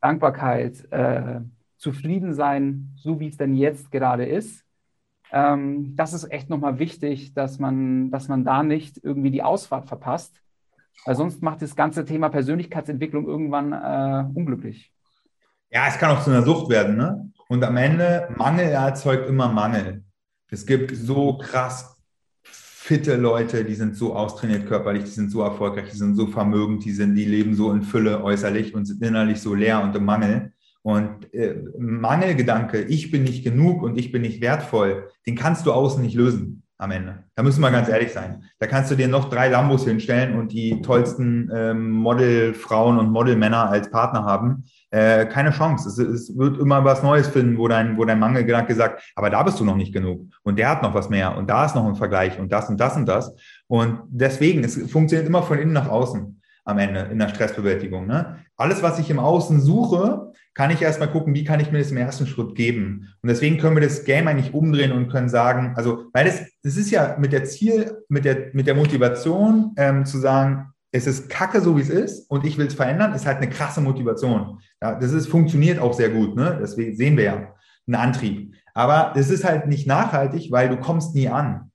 Dankbarkeit, äh, zufrieden sein, so wie es denn jetzt gerade ist ähm, das ist echt nochmal wichtig, dass man, dass man da nicht irgendwie die Ausfahrt verpasst, weil sonst macht das ganze Thema Persönlichkeitsentwicklung irgendwann äh, unglücklich. Ja, es kann auch zu einer Sucht werden, ne? Und am Ende, Mangel erzeugt immer Mangel. Es gibt so krass fitte Leute, die sind so austrainiert körperlich, die sind so erfolgreich, die sind so vermögend, die, sind, die leben so in Fülle äußerlich und sind innerlich so leer und im Mangel. Und äh, Mangelgedanke, ich bin nicht genug und ich bin nicht wertvoll, den kannst du außen nicht lösen am Ende. Da müssen wir ganz ehrlich sein. Da kannst du dir noch drei Lambos hinstellen und die tollsten ähm, Modelfrauen und Modelmänner als Partner haben. Äh, keine Chance. Es, es, wird immer was Neues finden, wo dein, wo dein Mangelgedanke sagt, aber da bist du noch nicht genug. Und der hat noch was mehr und da ist noch ein Vergleich und das und das und das. Und deswegen, es funktioniert immer von innen nach außen am Ende in der Stressbewältigung. Ne? Alles, was ich im Außen suche, kann ich erstmal gucken, wie kann ich mir das im ersten Schritt geben. Und deswegen können wir das Game eigentlich umdrehen und können sagen, also, weil das, das ist ja mit der Ziel, mit der, mit der Motivation ähm, zu sagen, es ist kacke, so wie es ist, und ich will es verändern, ist halt eine krasse Motivation. Ja, das ist, funktioniert auch sehr gut, ne? Das sehen wir ja, ein Antrieb. Aber es ist halt nicht nachhaltig, weil du kommst nie an.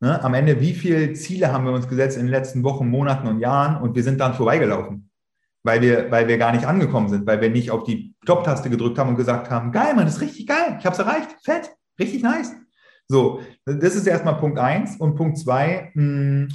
Ne? Am Ende, wie viele Ziele haben wir uns gesetzt in den letzten Wochen, Monaten und Jahren und wir sind dann vorbeigelaufen? Weil wir, weil wir gar nicht angekommen sind, weil wir nicht auf die Top-Taste gedrückt haben und gesagt haben, geil, Mann, das ist richtig geil, ich habe es erreicht, fett, richtig nice. So, das ist erstmal Punkt eins. Und Punkt zwei, hm,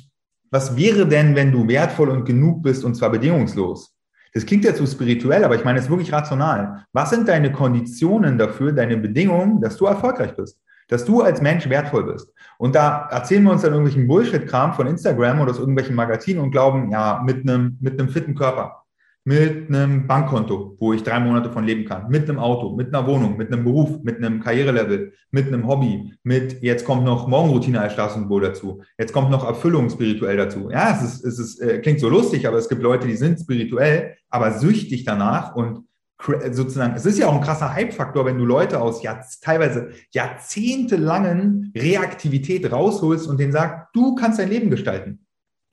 was wäre denn, wenn du wertvoll und genug bist und zwar bedingungslos? Das klingt ja zu spirituell, aber ich meine es ist wirklich rational. Was sind deine Konditionen dafür, deine Bedingungen, dass du erfolgreich bist? Dass du als Mensch wertvoll bist. Und da erzählen wir uns dann irgendwelchen Bullshit-Kram von Instagram oder aus irgendwelchen Magazinen und glauben, ja, mit einem, mit einem fitten Körper, mit einem Bankkonto, wo ich drei Monate von leben kann, mit einem Auto, mit einer Wohnung, mit einem Beruf, mit einem Karrierelevel, mit einem Hobby, mit jetzt kommt noch Morgenroutine als Statussymbol dazu, jetzt kommt noch Erfüllung spirituell dazu. Ja, es ist, es ist, äh, klingt so lustig, aber es gibt Leute, die sind spirituell, aber süchtig danach und sozusagen, es ist ja auch ein krasser Hype-Faktor, wenn du Leute aus Jahr, teilweise jahrzehntelangen Reaktivität rausholst und denen sagst, du kannst dein Leben gestalten.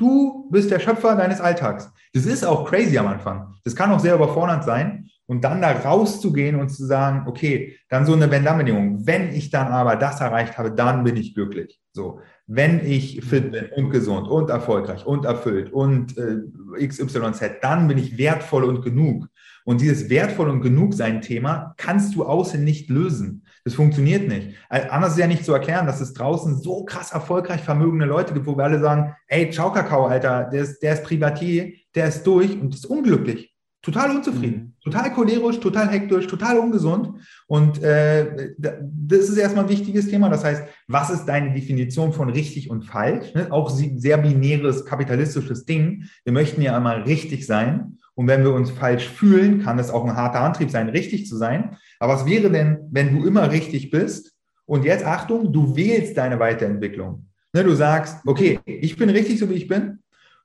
Du bist der Schöpfer deines Alltags. Das ist auch crazy am Anfang. Das kann auch sehr überfordernd sein. Und dann da rauszugehen und zu sagen, okay, dann so eine Wenn-Dann-Bedingung. Wenn ich dann aber das erreicht habe, dann bin ich glücklich. So, wenn ich fit bin und gesund und erfolgreich und erfüllt und äh, XYZ, dann bin ich wertvoll und genug. Und dieses wertvoll und genug sein Thema kannst du außen nicht lösen. Das funktioniert nicht. Anders ist ja nicht zu erklären, dass es draußen so krass erfolgreich vermögende Leute gibt, wo wir alle sagen, ey, ciao Kakao, Alter, der ist, der ist Privatier, der ist durch und ist unglücklich. Total unzufrieden, mhm. total cholerisch, total hektisch, total ungesund. Und äh, das ist erstmal ein wichtiges Thema. Das heißt, was ist deine Definition von richtig und falsch? Ne? Auch sehr binäres kapitalistisches Ding. Wir möchten ja einmal richtig sein. Und wenn wir uns falsch fühlen, kann es auch ein harter Antrieb sein, richtig zu sein. Aber was wäre denn, wenn du immer richtig bist und jetzt Achtung, du wählst deine Weiterentwicklung? Ne, du sagst, okay, ich bin richtig so, wie ich bin.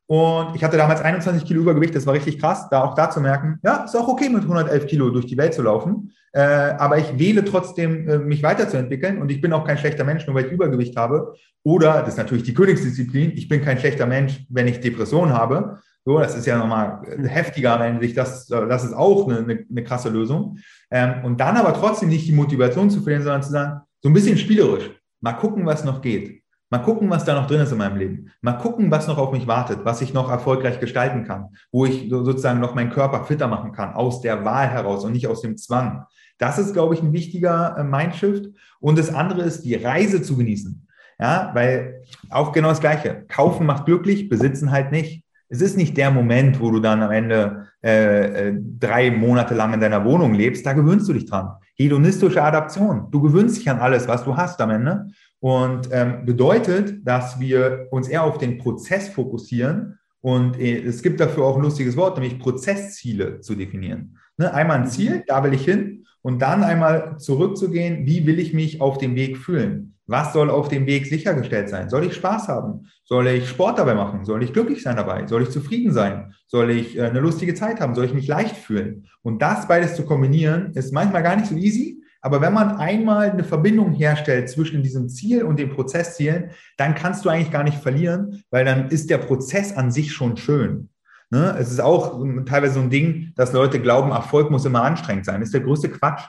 Und ich hatte damals 21 Kilo Übergewicht, das war richtig krass, da auch da zu merken, ja, ist auch okay mit 111 Kilo durch die Welt zu laufen, äh, aber ich wähle trotzdem, äh, mich weiterzuentwickeln und ich bin auch kein schlechter Mensch, nur weil ich Übergewicht habe. Oder, das ist natürlich die Königsdisziplin, ich bin kein schlechter Mensch, wenn ich Depression habe. So, das ist ja nochmal heftiger, wenn sich das, das ist auch eine, eine, eine krasse Lösung. Ähm, und dann aber trotzdem nicht die Motivation zu verlieren, sondern zu sagen, so ein bisschen spielerisch, mal gucken, was noch geht. Mal gucken, was da noch drin ist in meinem Leben. Mal gucken, was noch auf mich wartet, was ich noch erfolgreich gestalten kann, wo ich sozusagen noch meinen Körper fitter machen kann, aus der Wahl heraus und nicht aus dem Zwang. Das ist, glaube ich, ein wichtiger äh, Mindshift. Und das andere ist, die Reise zu genießen. Ja, weil auch genau das Gleiche. Kaufen macht glücklich, besitzen halt nicht. Es ist nicht der Moment, wo du dann am Ende äh, äh, drei Monate lang in deiner Wohnung lebst. Da gewöhnst du dich dran. Hedonistische Adaption. Du gewöhnst dich an alles, was du hast am Ende. Und ähm, bedeutet, dass wir uns eher auf den Prozess fokussieren. Und äh, es gibt dafür auch ein lustiges Wort, nämlich Prozessziele zu definieren. Ne? Einmal ein Ziel, da will ich hin. Und dann einmal zurückzugehen, wie will ich mich auf dem Weg fühlen? Was soll auf dem Weg sichergestellt sein? Soll ich Spaß haben? Soll ich Sport dabei machen? Soll ich glücklich sein dabei? Soll ich zufrieden sein? Soll ich äh, eine lustige Zeit haben? Soll ich mich leicht fühlen? Und das beides zu kombinieren, ist manchmal gar nicht so easy. Aber wenn man einmal eine Verbindung herstellt zwischen diesem Ziel und den Prozesszielen, dann kannst du eigentlich gar nicht verlieren, weil dann ist der Prozess an sich schon schön. Ne? Es ist auch teilweise so ein Ding, dass Leute glauben, Erfolg muss immer anstrengend sein. Das ist der größte Quatsch.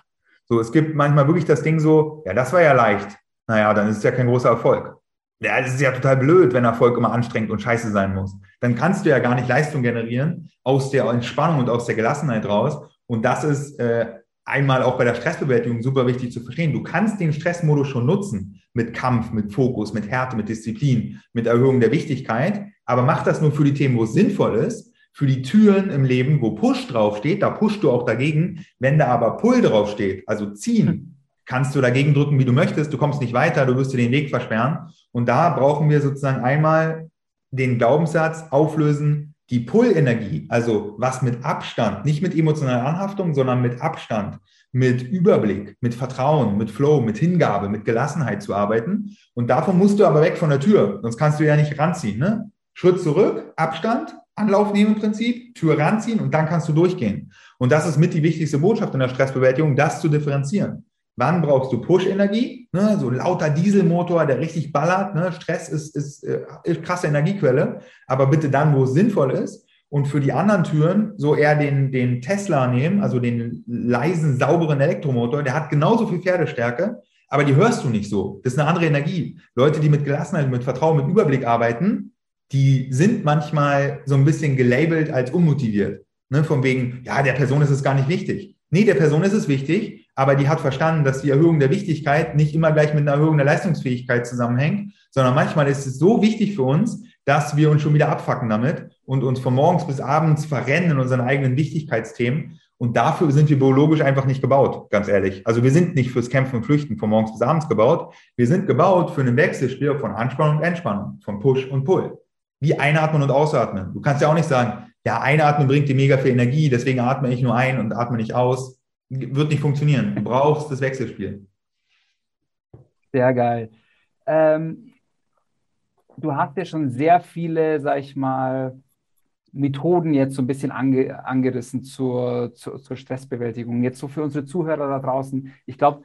So, es gibt manchmal wirklich das Ding so, ja, das war ja leicht naja, dann ist es ja kein großer Erfolg. Ja, das ist ja total blöd, wenn Erfolg immer anstrengend und scheiße sein muss. Dann kannst du ja gar nicht Leistung generieren aus der Entspannung und aus der Gelassenheit raus. Und das ist äh, einmal auch bei der Stressbewältigung super wichtig zu verstehen. Du kannst den Stressmodus schon nutzen mit Kampf, mit Fokus, mit Härte, mit Disziplin, mit Erhöhung der Wichtigkeit. Aber mach das nur für die Themen, wo es sinnvoll ist. Für die Türen im Leben, wo Push draufsteht, da pushst du auch dagegen. Wenn da aber Pull draufsteht, also ziehen, kannst du dagegen drücken, wie du möchtest. Du kommst nicht weiter, du wirst dir den Weg versperren. Und da brauchen wir sozusagen einmal den Glaubenssatz auflösen, die Pull-Energie, also was mit Abstand, nicht mit emotionaler Anhaftung, sondern mit Abstand, mit Überblick, mit Vertrauen, mit Flow, mit Hingabe, mit Gelassenheit zu arbeiten. Und davon musst du aber weg von der Tür, sonst kannst du ja nicht ranziehen. Ne? Schritt zurück, Abstand, Anlauf nehmen im Prinzip, Tür ranziehen und dann kannst du durchgehen. Und das ist mit die wichtigste Botschaft in der Stressbewältigung, das zu differenzieren. Wann brauchst du Push-Energie? Ne, so lauter Dieselmotor, der richtig ballert. Ne? Stress ist, ist, äh, ist krasse Energiequelle, aber bitte dann, wo es sinnvoll ist. Und für die anderen Türen so eher den, den Tesla nehmen, also den leisen, sauberen Elektromotor. Der hat genauso viel Pferdestärke, aber die hörst du nicht so. Das ist eine andere Energie. Leute, die mit Gelassenheit, mit Vertrauen, mit Überblick arbeiten, die sind manchmal so ein bisschen gelabelt als unmotiviert. Ne? Von wegen, ja, der Person ist es gar nicht wichtig. Nee, der Person ist es wichtig, aber die hat verstanden, dass die Erhöhung der Wichtigkeit nicht immer gleich mit einer Erhöhung der Leistungsfähigkeit zusammenhängt, sondern manchmal ist es so wichtig für uns, dass wir uns schon wieder abfacken damit und uns von morgens bis abends verrennen in unseren eigenen Wichtigkeitsthemen. Und dafür sind wir biologisch einfach nicht gebaut, ganz ehrlich. Also wir sind nicht fürs Kämpfen und Flüchten von morgens bis abends gebaut. Wir sind gebaut für einen Wechselspiel von Anspannung und Entspannung, von Push und Pull. Wie einatmen und ausatmen. Du kannst ja auch nicht sagen, ja, einatmen bringt dir mega viel Energie, deswegen atme ich nur ein und atme nicht aus. Wird nicht funktionieren. Du brauchst das Wechselspiel. Sehr geil. Ähm, du hast ja schon sehr viele, sag ich mal, Methoden jetzt so ein bisschen ange, angerissen zur, zur, zur, Stressbewältigung. Jetzt so für unsere Zuhörer da draußen. Ich glaube,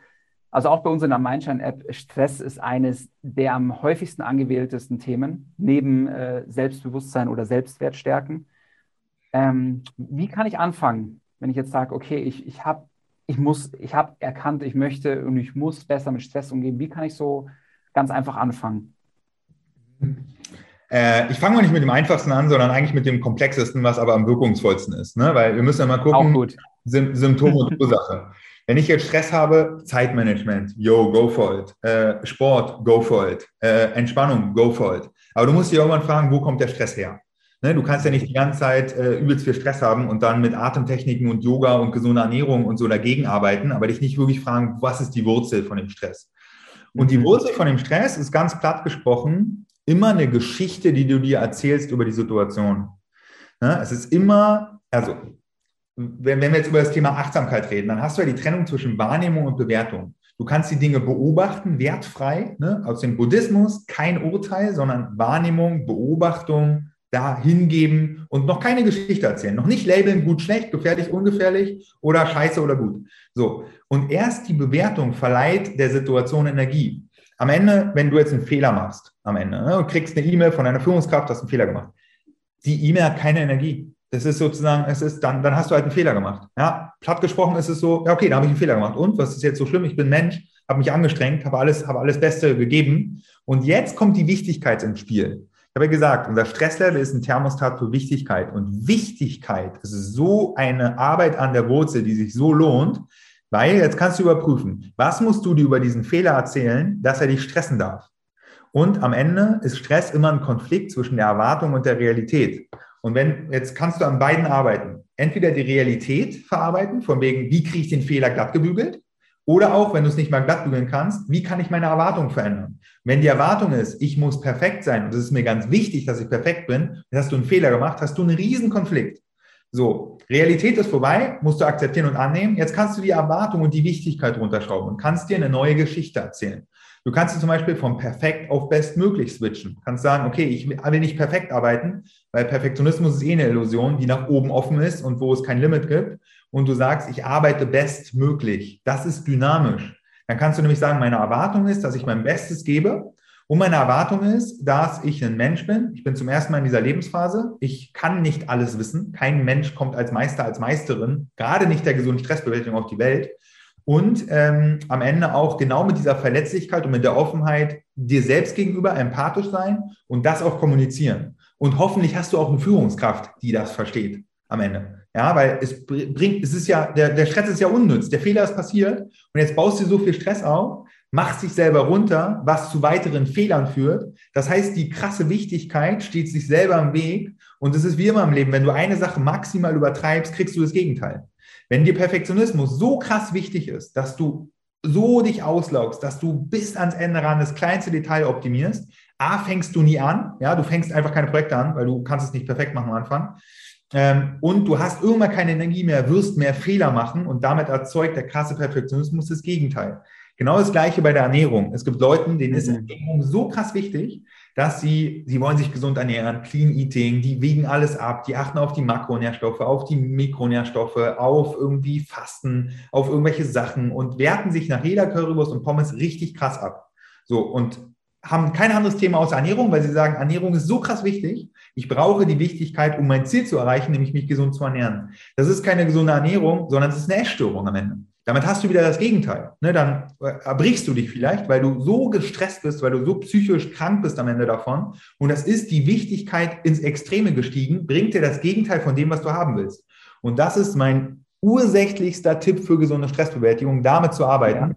also auch bei uns in der Mindshine-App, Stress ist eines der am häufigsten angewähltesten Themen, neben äh, Selbstbewusstsein oder Selbstwertstärken. Ähm, wie kann ich anfangen, wenn ich jetzt sage, okay, ich, ich habe ich muss, ich habe erkannt, ich möchte und ich muss besser mit Stress umgehen. Wie kann ich so ganz einfach anfangen? Äh, ich fange mal nicht mit dem einfachsten an, sondern eigentlich mit dem komplexesten, was aber am wirkungsvollsten ist. Ne? Weil wir müssen ja mal gucken, Sym Symptome und Ursache. Wenn ich jetzt Stress habe, Zeitmanagement, yo, go for it. Äh, Sport, go for it. Äh, Entspannung, go for it. Aber du musst dich irgendwann fragen, wo kommt der Stress her? Ne, du kannst ja nicht die ganze Zeit äh, übelst viel Stress haben und dann mit Atemtechniken und Yoga und gesunder Ernährung und so dagegen arbeiten, aber dich nicht wirklich fragen, was ist die Wurzel von dem Stress? Und die mhm. Wurzel von dem Stress ist ganz platt gesprochen immer eine Geschichte, die du dir erzählst über die Situation. Ne? Es ist immer, also wenn, wenn wir jetzt über das Thema Achtsamkeit reden, dann hast du ja die Trennung zwischen Wahrnehmung und Bewertung. Du kannst die Dinge beobachten, wertfrei, ne? aus dem Buddhismus kein Urteil, sondern Wahrnehmung, Beobachtung, da hingeben und noch keine Geschichte erzählen. Noch nicht labeln, gut, schlecht, gefährlich, ungefährlich oder scheiße oder gut. So. Und erst die Bewertung verleiht der Situation Energie. Am Ende, wenn du jetzt einen Fehler machst, am Ende, ne, und kriegst eine E-Mail von einer Führungskraft, hast einen Fehler gemacht. Die E-Mail hat keine Energie. Das ist sozusagen, es ist dann, dann hast du halt einen Fehler gemacht. Ja, platt gesprochen ist es so, ja, okay, da habe ich einen Fehler gemacht. Und was ist jetzt so schlimm? Ich bin Mensch, habe mich angestrengt, habe alles, habe alles Beste gegeben. Und jetzt kommt die Wichtigkeit ins Spiel. Ich habe ja gesagt, unser Stresslevel ist ein Thermostat für Wichtigkeit. Und Wichtigkeit ist so eine Arbeit an der Wurzel, die sich so lohnt, weil jetzt kannst du überprüfen, was musst du dir über diesen Fehler erzählen, dass er dich stressen darf. Und am Ende ist Stress immer ein Konflikt zwischen der Erwartung und der Realität. Und wenn, jetzt kannst du an beiden arbeiten. Entweder die Realität verarbeiten, von wegen, wie kriege ich den Fehler glatt gebügelt? Oder auch, wenn du es nicht mal glatt bügeln kannst, wie kann ich meine Erwartung verändern? Wenn die Erwartung ist, ich muss perfekt sein und es ist mir ganz wichtig, dass ich perfekt bin, dann hast du einen Fehler gemacht, hast du einen riesen Konflikt. So, Realität ist vorbei, musst du akzeptieren und annehmen. Jetzt kannst du die Erwartung und die Wichtigkeit runterschrauben und kannst dir eine neue Geschichte erzählen. Du kannst zum Beispiel von perfekt auf bestmöglich switchen. Du kannst sagen, okay, ich will nicht perfekt arbeiten, weil Perfektionismus ist eh eine Illusion, die nach oben offen ist und wo es kein Limit gibt. Und du sagst, ich arbeite bestmöglich. Das ist dynamisch. Dann kannst du nämlich sagen, meine Erwartung ist, dass ich mein Bestes gebe. Und meine Erwartung ist, dass ich ein Mensch bin. Ich bin zum ersten Mal in dieser Lebensphase. Ich kann nicht alles wissen. Kein Mensch kommt als Meister, als Meisterin, gerade nicht der gesunden Stressbewältigung auf die Welt und ähm, am Ende auch genau mit dieser Verletzlichkeit und mit der Offenheit dir selbst gegenüber empathisch sein und das auch kommunizieren. Und hoffentlich hast du auch eine Führungskraft, die das versteht am Ende. Ja, weil es bringt, es ist ja, der, der Stress ist ja unnütz. Der Fehler ist passiert und jetzt baust du so viel Stress auf, machst dich selber runter, was zu weiteren Fehlern führt. Das heißt, die krasse Wichtigkeit steht sich selber im Weg und es ist wie immer im Leben, wenn du eine Sache maximal übertreibst, kriegst du das Gegenteil. Wenn dir Perfektionismus so krass wichtig ist, dass du so dich auslaugst, dass du bis ans Ende ran das kleinste Detail optimierst, A, fängst du nie an, ja, du fängst einfach keine Projekte an, weil du kannst es nicht perfekt machen am Anfang. Ähm, und du hast irgendwann keine Energie mehr, wirst mehr Fehler machen und damit erzeugt der krasse Perfektionismus das Gegenteil. Genau das Gleiche bei der Ernährung. Es gibt Leute, denen ist mhm. Ernährung so krass wichtig, dass sie, sie wollen sich gesund ernähren, Clean Eating, die wiegen alles ab, die achten auf die Makronährstoffe, auf die Mikronährstoffe, auf irgendwie Fasten, auf irgendwelche Sachen und werten sich nach jeder Currywurst und Pommes richtig krass ab. So, und haben kein anderes Thema außer Ernährung, weil sie sagen, Ernährung ist so krass wichtig. Ich brauche die Wichtigkeit, um mein Ziel zu erreichen, nämlich mich gesund zu ernähren. Das ist keine gesunde Ernährung, sondern es ist eine Essstörung am Ende. Damit hast du wieder das Gegenteil. Ne, dann erbrichst du dich vielleicht, weil du so gestresst bist, weil du so psychisch krank bist am Ende davon. Und das ist die Wichtigkeit ins Extreme gestiegen, bringt dir das Gegenteil von dem, was du haben willst. Und das ist mein ursächlichster Tipp für gesunde Stressbewältigung, damit zu arbeiten. Ja.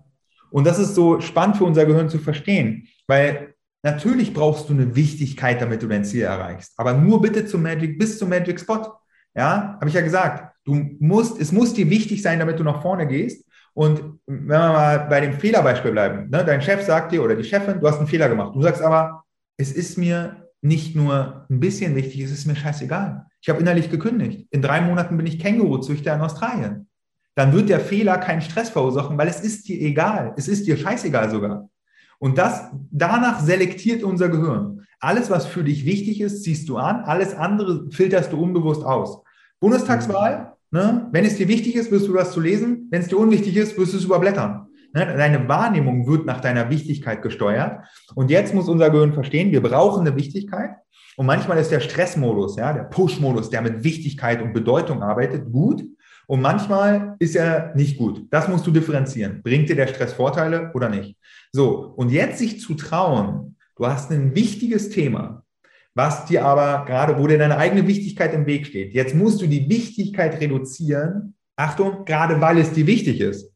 Und das ist so spannend für unser Gehirn zu verstehen, weil natürlich brauchst du eine Wichtigkeit, damit du dein Ziel erreichst. Aber nur bitte zum Magic, bis zum Magic Spot. Ja, habe ich ja gesagt. Du musst, es muss dir wichtig sein, damit du nach vorne gehst. Und wenn wir mal bei dem Fehlerbeispiel bleiben, ne, dein Chef sagt dir oder die Chefin, du hast einen Fehler gemacht. Du sagst aber, es ist mir nicht nur ein bisschen wichtig, es ist mir scheißegal. Ich habe innerlich gekündigt. In drei Monaten bin ich Känguruzüchter in Australien. Dann wird der Fehler keinen Stress verursachen, weil es ist dir egal. Es ist dir scheißegal sogar. Und das, danach selektiert unser Gehirn. Alles, was für dich wichtig ist, ziehst du an. Alles andere filterst du unbewusst aus. Bundestagswahl, ne? wenn es dir wichtig ist, wirst du das zu lesen. Wenn es dir unwichtig ist, wirst du es überblättern. Ne? Deine Wahrnehmung wird nach deiner Wichtigkeit gesteuert. Und jetzt muss unser Gehirn verstehen, wir brauchen eine Wichtigkeit. Und manchmal ist der Stressmodus, ja, der Push-Modus, der mit Wichtigkeit und Bedeutung arbeitet, gut. Und manchmal ist er nicht gut. Das musst du differenzieren. Bringt dir der Stress Vorteile oder nicht? So, und jetzt sich zu trauen, du hast ein wichtiges Thema, was dir aber gerade, wo dir deine eigene Wichtigkeit im Weg steht. Jetzt musst du die Wichtigkeit reduzieren. Achtung, gerade weil es dir wichtig ist.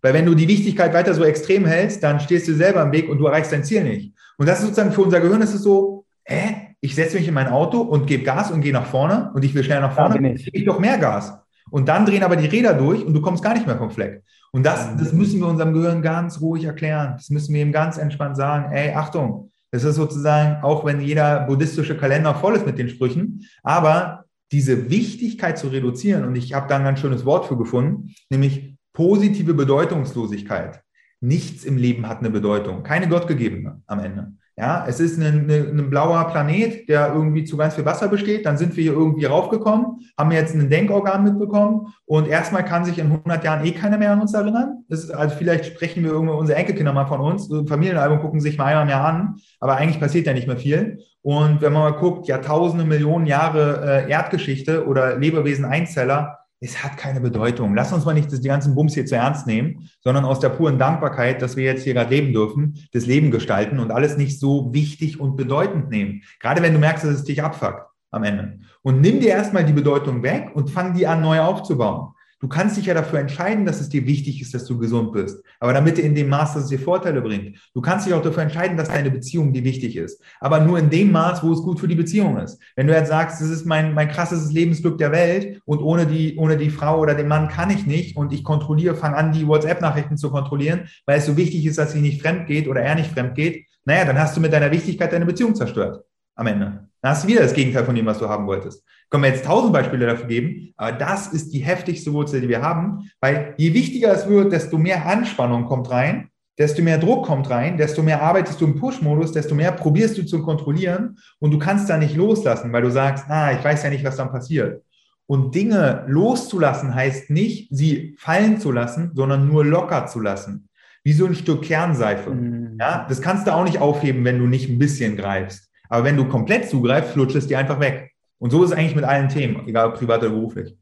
Weil wenn du die Wichtigkeit weiter so extrem hältst, dann stehst du selber im Weg und du erreichst dein Ziel nicht. Und das ist sozusagen für unser Gehirn ist es so, hä, ich setze mich in mein Auto und gebe Gas und gehe nach vorne und ich will schnell nach vorne, dann gebe ich doch mehr Gas. Und dann drehen aber die Räder durch und du kommst gar nicht mehr vom Fleck. Und das, das müssen wir unserem Gehirn ganz ruhig erklären. Das müssen wir ihm ganz entspannt sagen. Ey, Achtung, das ist sozusagen, auch wenn jeder buddhistische Kalender voll ist mit den Sprüchen, aber diese Wichtigkeit zu reduzieren, und ich habe da ein ganz schönes Wort für gefunden, nämlich positive Bedeutungslosigkeit. Nichts im Leben hat eine Bedeutung, keine gottgegebene am Ende. Ja, es ist ein, ein, blauer Planet, der irgendwie zu ganz viel Wasser besteht. Dann sind wir hier irgendwie raufgekommen, haben jetzt ein Denkorgan mitbekommen und erstmal kann sich in 100 Jahren eh keiner mehr an uns erinnern. Ist, also vielleicht sprechen wir irgendwo unsere Enkelkinder mal von uns. So Familienalbum gucken sich mal einmal mehr an, aber eigentlich passiert ja nicht mehr viel. Und wenn man mal guckt, Jahrtausende, Millionen Jahre äh, Erdgeschichte oder Lebewesen Einzeller, es hat keine Bedeutung. Lass uns mal nicht die ganzen Bums hier zu ernst nehmen, sondern aus der puren Dankbarkeit, dass wir jetzt hier gerade leben dürfen, das Leben gestalten und alles nicht so wichtig und bedeutend nehmen. Gerade wenn du merkst, dass es dich abfuckt am Ende. Und nimm dir erstmal die Bedeutung weg und fang die an, neu aufzubauen. Du kannst dich ja dafür entscheiden, dass es dir wichtig ist, dass du gesund bist. Aber damit in dem Maß, dass es dir Vorteile bringt. Du kannst dich auch dafür entscheiden, dass deine Beziehung dir wichtig ist. Aber nur in dem Maß, wo es gut für die Beziehung ist. Wenn du jetzt sagst, das ist mein, mein krasses Lebensglück der Welt und ohne die, ohne die Frau oder den Mann kann ich nicht und ich kontrolliere, fange an, die WhatsApp-Nachrichten zu kontrollieren, weil es so wichtig ist, dass sie nicht fremd geht oder er nicht fremd geht. Naja, dann hast du mit deiner Wichtigkeit deine Beziehung zerstört. Am Ende. Dann hast du wieder das Gegenteil von dem, was du haben wolltest. Können wir jetzt tausend Beispiele dafür geben, aber das ist die heftigste Wurzel, die wir haben, weil je wichtiger es wird, desto mehr Anspannung kommt rein, desto mehr Druck kommt rein, desto mehr arbeitest du im Push-Modus, desto mehr probierst du zu kontrollieren und du kannst da nicht loslassen, weil du sagst, ah, ich weiß ja nicht, was dann passiert. Und Dinge loszulassen heißt nicht, sie fallen zu lassen, sondern nur locker zu lassen. Wie so ein Stück Kernseife. Mhm. Ja, das kannst du auch nicht aufheben, wenn du nicht ein bisschen greifst. Aber wenn du komplett zugreifst, flutscht es dir einfach weg. Und so ist es eigentlich mit allen Themen, egal ob privat oder beruflich.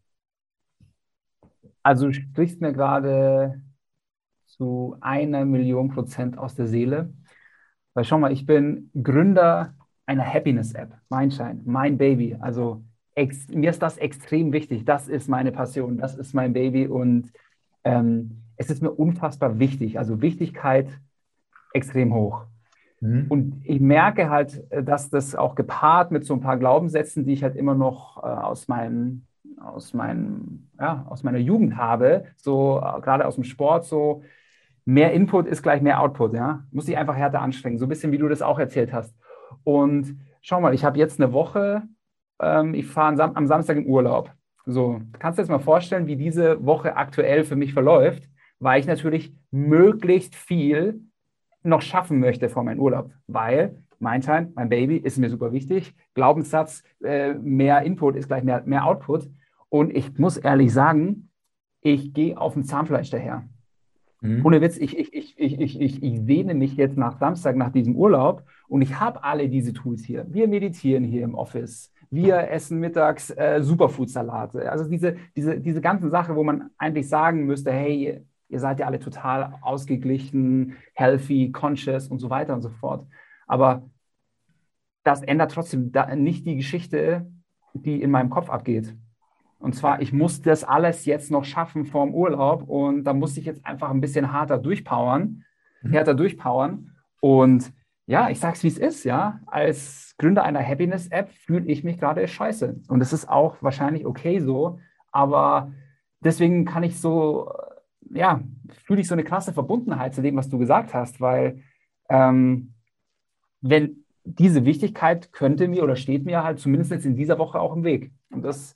Also du sprichst mir gerade zu einer Million Prozent aus der Seele. Weil schau mal, ich bin Gründer einer Happiness-App, Mindshine, mein Baby. Also ex, mir ist das extrem wichtig. Das ist meine Passion, das ist mein Baby und ähm, es ist mir unfassbar wichtig. Also Wichtigkeit extrem hoch. Mhm. Und ich merke halt, äh, dass das auch gepaart mit so ein paar Glaubenssätzen, die ich halt immer noch äh, aus meinem aus meinem ja, aus meiner Jugend habe, so äh, gerade aus dem Sport, so mehr Input ist gleich mehr Output, ja, muss ich einfach härter anstrengen, so ein bisschen wie du das auch erzählt hast. Und schau mal, ich habe jetzt eine Woche, ähm, ich fahre am, am Samstag in Urlaub. So, kannst du dir jetzt mal vorstellen, wie diese Woche aktuell für mich verläuft, weil ich natürlich möglichst viel noch schaffen möchte vor meinem Urlaub, weil mein Time, mein Baby ist mir super wichtig. Glaubenssatz, äh, mehr Input ist gleich mehr, mehr Output. Und ich muss ehrlich sagen, ich gehe auf dem Zahnfleisch daher. Mhm. Ohne Witz, ich, ich, ich, ich, ich, ich, ich sehne mich jetzt nach Samstag, nach diesem Urlaub und ich habe alle diese Tools hier. Wir meditieren hier im Office. Wir essen mittags äh, Superfood-Salate. Also diese, diese, diese ganzen Sachen, wo man eigentlich sagen müsste, hey, Ihr seid ja alle total ausgeglichen, healthy, conscious und so weiter und so fort. Aber das ändert trotzdem nicht die Geschichte, die in meinem Kopf abgeht. Und zwar, ich muss das alles jetzt noch schaffen vorm Urlaub und da muss ich jetzt einfach ein bisschen harter durchpowern, mhm. härter durchpowern. Und ja, ich sag's wie es ist, ja. Als Gründer einer Happiness-App fühle ich mich gerade scheiße. Und das ist auch wahrscheinlich okay so, aber deswegen kann ich so, ja, fühle ich so eine krasse Verbundenheit zu dem, was du gesagt hast, weil ähm, wenn diese Wichtigkeit könnte mir oder steht mir halt zumindest jetzt in dieser Woche auch im Weg. Und das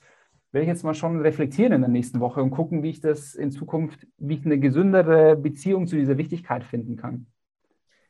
werde ich jetzt mal schon reflektieren in der nächsten Woche und gucken, wie ich das in Zukunft, wie ich eine gesündere Beziehung zu dieser Wichtigkeit finden kann.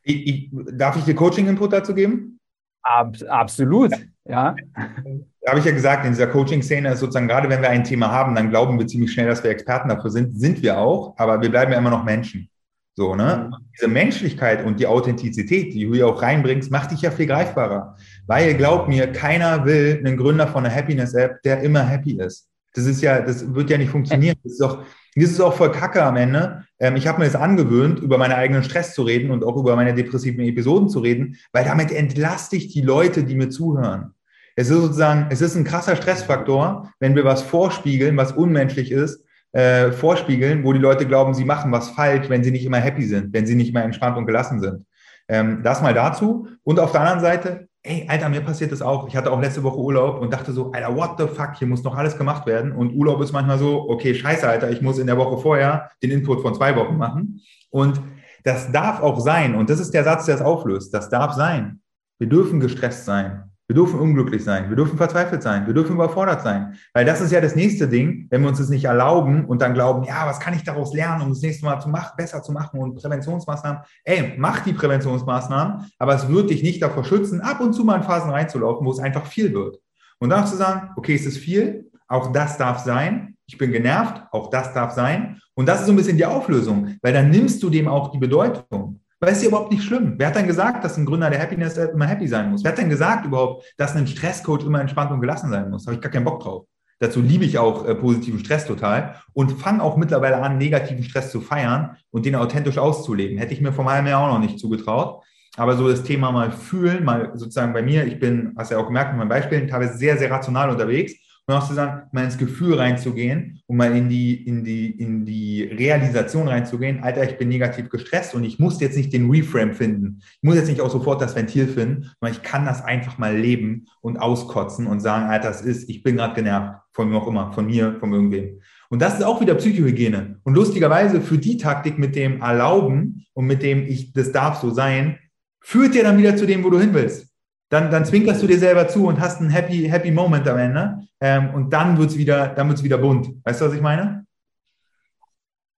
Ich, ich, darf ich dir Coaching-Input dazu geben? Ab, absolut, ja. Habe ich ja gesagt, in dieser Coaching-Szene ist sozusagen, gerade wenn wir ein Thema haben, dann glauben wir ziemlich schnell, dass wir Experten dafür sind. Sind wir auch, aber wir bleiben ja immer noch Menschen. So, ne? Mhm. Diese Menschlichkeit und die Authentizität, die du hier auch reinbringst, macht dich ja viel greifbarer. Weil, glaub mir, keiner will einen Gründer von einer Happiness-App, der immer happy ist. Das ist ja, das wird ja nicht funktionieren. Das ist doch, das ist auch voll Kacke am Ende. Ähm, ich habe mir das angewöhnt, über meinen eigenen Stress zu reden und auch über meine depressiven Episoden zu reden, weil damit entlaste ich die Leute, die mir zuhören. Es ist sozusagen, es ist ein krasser Stressfaktor, wenn wir was vorspiegeln, was unmenschlich ist, äh, vorspiegeln, wo die Leute glauben, sie machen was falsch, wenn sie nicht immer happy sind, wenn sie nicht immer entspannt und gelassen sind. Ähm, das mal dazu. Und auf der anderen Seite, ey, Alter, mir passiert das auch. Ich hatte auch letzte Woche Urlaub und dachte so, Alter, what the fuck, hier muss noch alles gemacht werden. Und Urlaub ist manchmal so, okay, scheiße, Alter, ich muss in der Woche vorher den Input von zwei Wochen machen. Und das darf auch sein. Und das ist der Satz, der es auflöst. Das darf sein. Wir dürfen gestresst sein. Wir dürfen unglücklich sein, wir dürfen verzweifelt sein, wir dürfen überfordert sein. Weil das ist ja das nächste Ding, wenn wir uns das nicht erlauben und dann glauben, ja, was kann ich daraus lernen, um das nächste Mal zu machen, besser zu machen und Präventionsmaßnahmen. Ey, mach die Präventionsmaßnahmen, aber es wird dich nicht davor schützen, ab und zu mal in Phasen reinzulaufen, wo es einfach viel wird. Und dann zu sagen, okay, es ist viel, auch das darf sein. Ich bin genervt, auch das darf sein. Und das ist so ein bisschen die Auflösung, weil dann nimmst du dem auch die Bedeutung. Weil es ist ja überhaupt nicht schlimm. Wer hat denn gesagt, dass ein Gründer der Happiness App immer happy sein muss? Wer hat denn gesagt überhaupt, dass ein Stresscoach immer entspannt und gelassen sein muss? Habe ich gar keinen Bock drauf. Dazu liebe ich auch äh, positiven Stress total und fange auch mittlerweile an, negativen Stress zu feiern und den authentisch auszuleben. Hätte ich mir vor einem Jahr auch noch nicht zugetraut. Aber so das Thema mal fühlen, mal sozusagen bei mir, ich bin, hast ja auch gemerkt in meinen Beispielen, teilweise sehr, sehr rational unterwegs und auch zu sagen, mal ins Gefühl reinzugehen und mal in die, in die, in die Realisation reinzugehen, Alter, ich bin negativ gestresst und ich muss jetzt nicht den Reframe finden. Ich muss jetzt nicht auch sofort das Ventil finden, sondern ich kann das einfach mal leben und auskotzen und sagen, Alter, das ist, ich bin gerade genervt, von mir auch immer, von mir, von irgendwem. Und das ist auch wieder Psychohygiene. Und lustigerweise für die Taktik mit dem Erlauben und mit dem ich, das darf so sein, führt dir dann wieder zu dem, wo du hin willst dann, dann zwinkerst du dir selber zu und hast einen happy, happy Moment am Ende. Ähm, und dann wird es wieder, wieder bunt. Weißt du, was ich meine?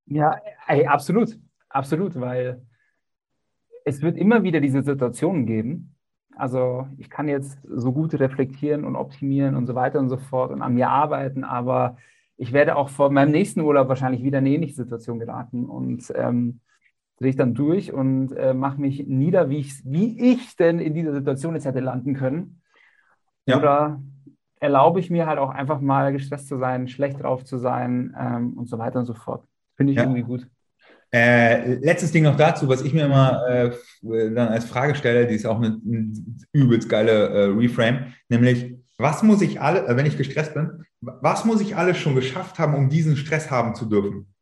Ja, ey, absolut. Absolut, weil es wird immer wieder diese Situationen geben. Also ich kann jetzt so gut reflektieren und optimieren und so weiter und so fort und an mir arbeiten, aber ich werde auch vor meinem nächsten Urlaub wahrscheinlich wieder in eine ähnliche Situation geraten. Und ähm, drehe ich dann durch und äh, mache mich nieder, wie ich, wie ich denn in dieser Situation jetzt hätte landen können. Ja. Oder erlaube ich mir halt auch einfach mal gestresst zu sein, schlecht drauf zu sein ähm, und so weiter und so fort. Finde ich ja. irgendwie gut. Äh, letztes Ding noch dazu, was ich mir immer äh, dann als Frage stelle, die ist auch eine, eine übelst geile äh, Reframe, nämlich, was muss ich alle, äh, wenn ich gestresst bin, was muss ich alles schon geschafft haben, um diesen Stress haben zu dürfen?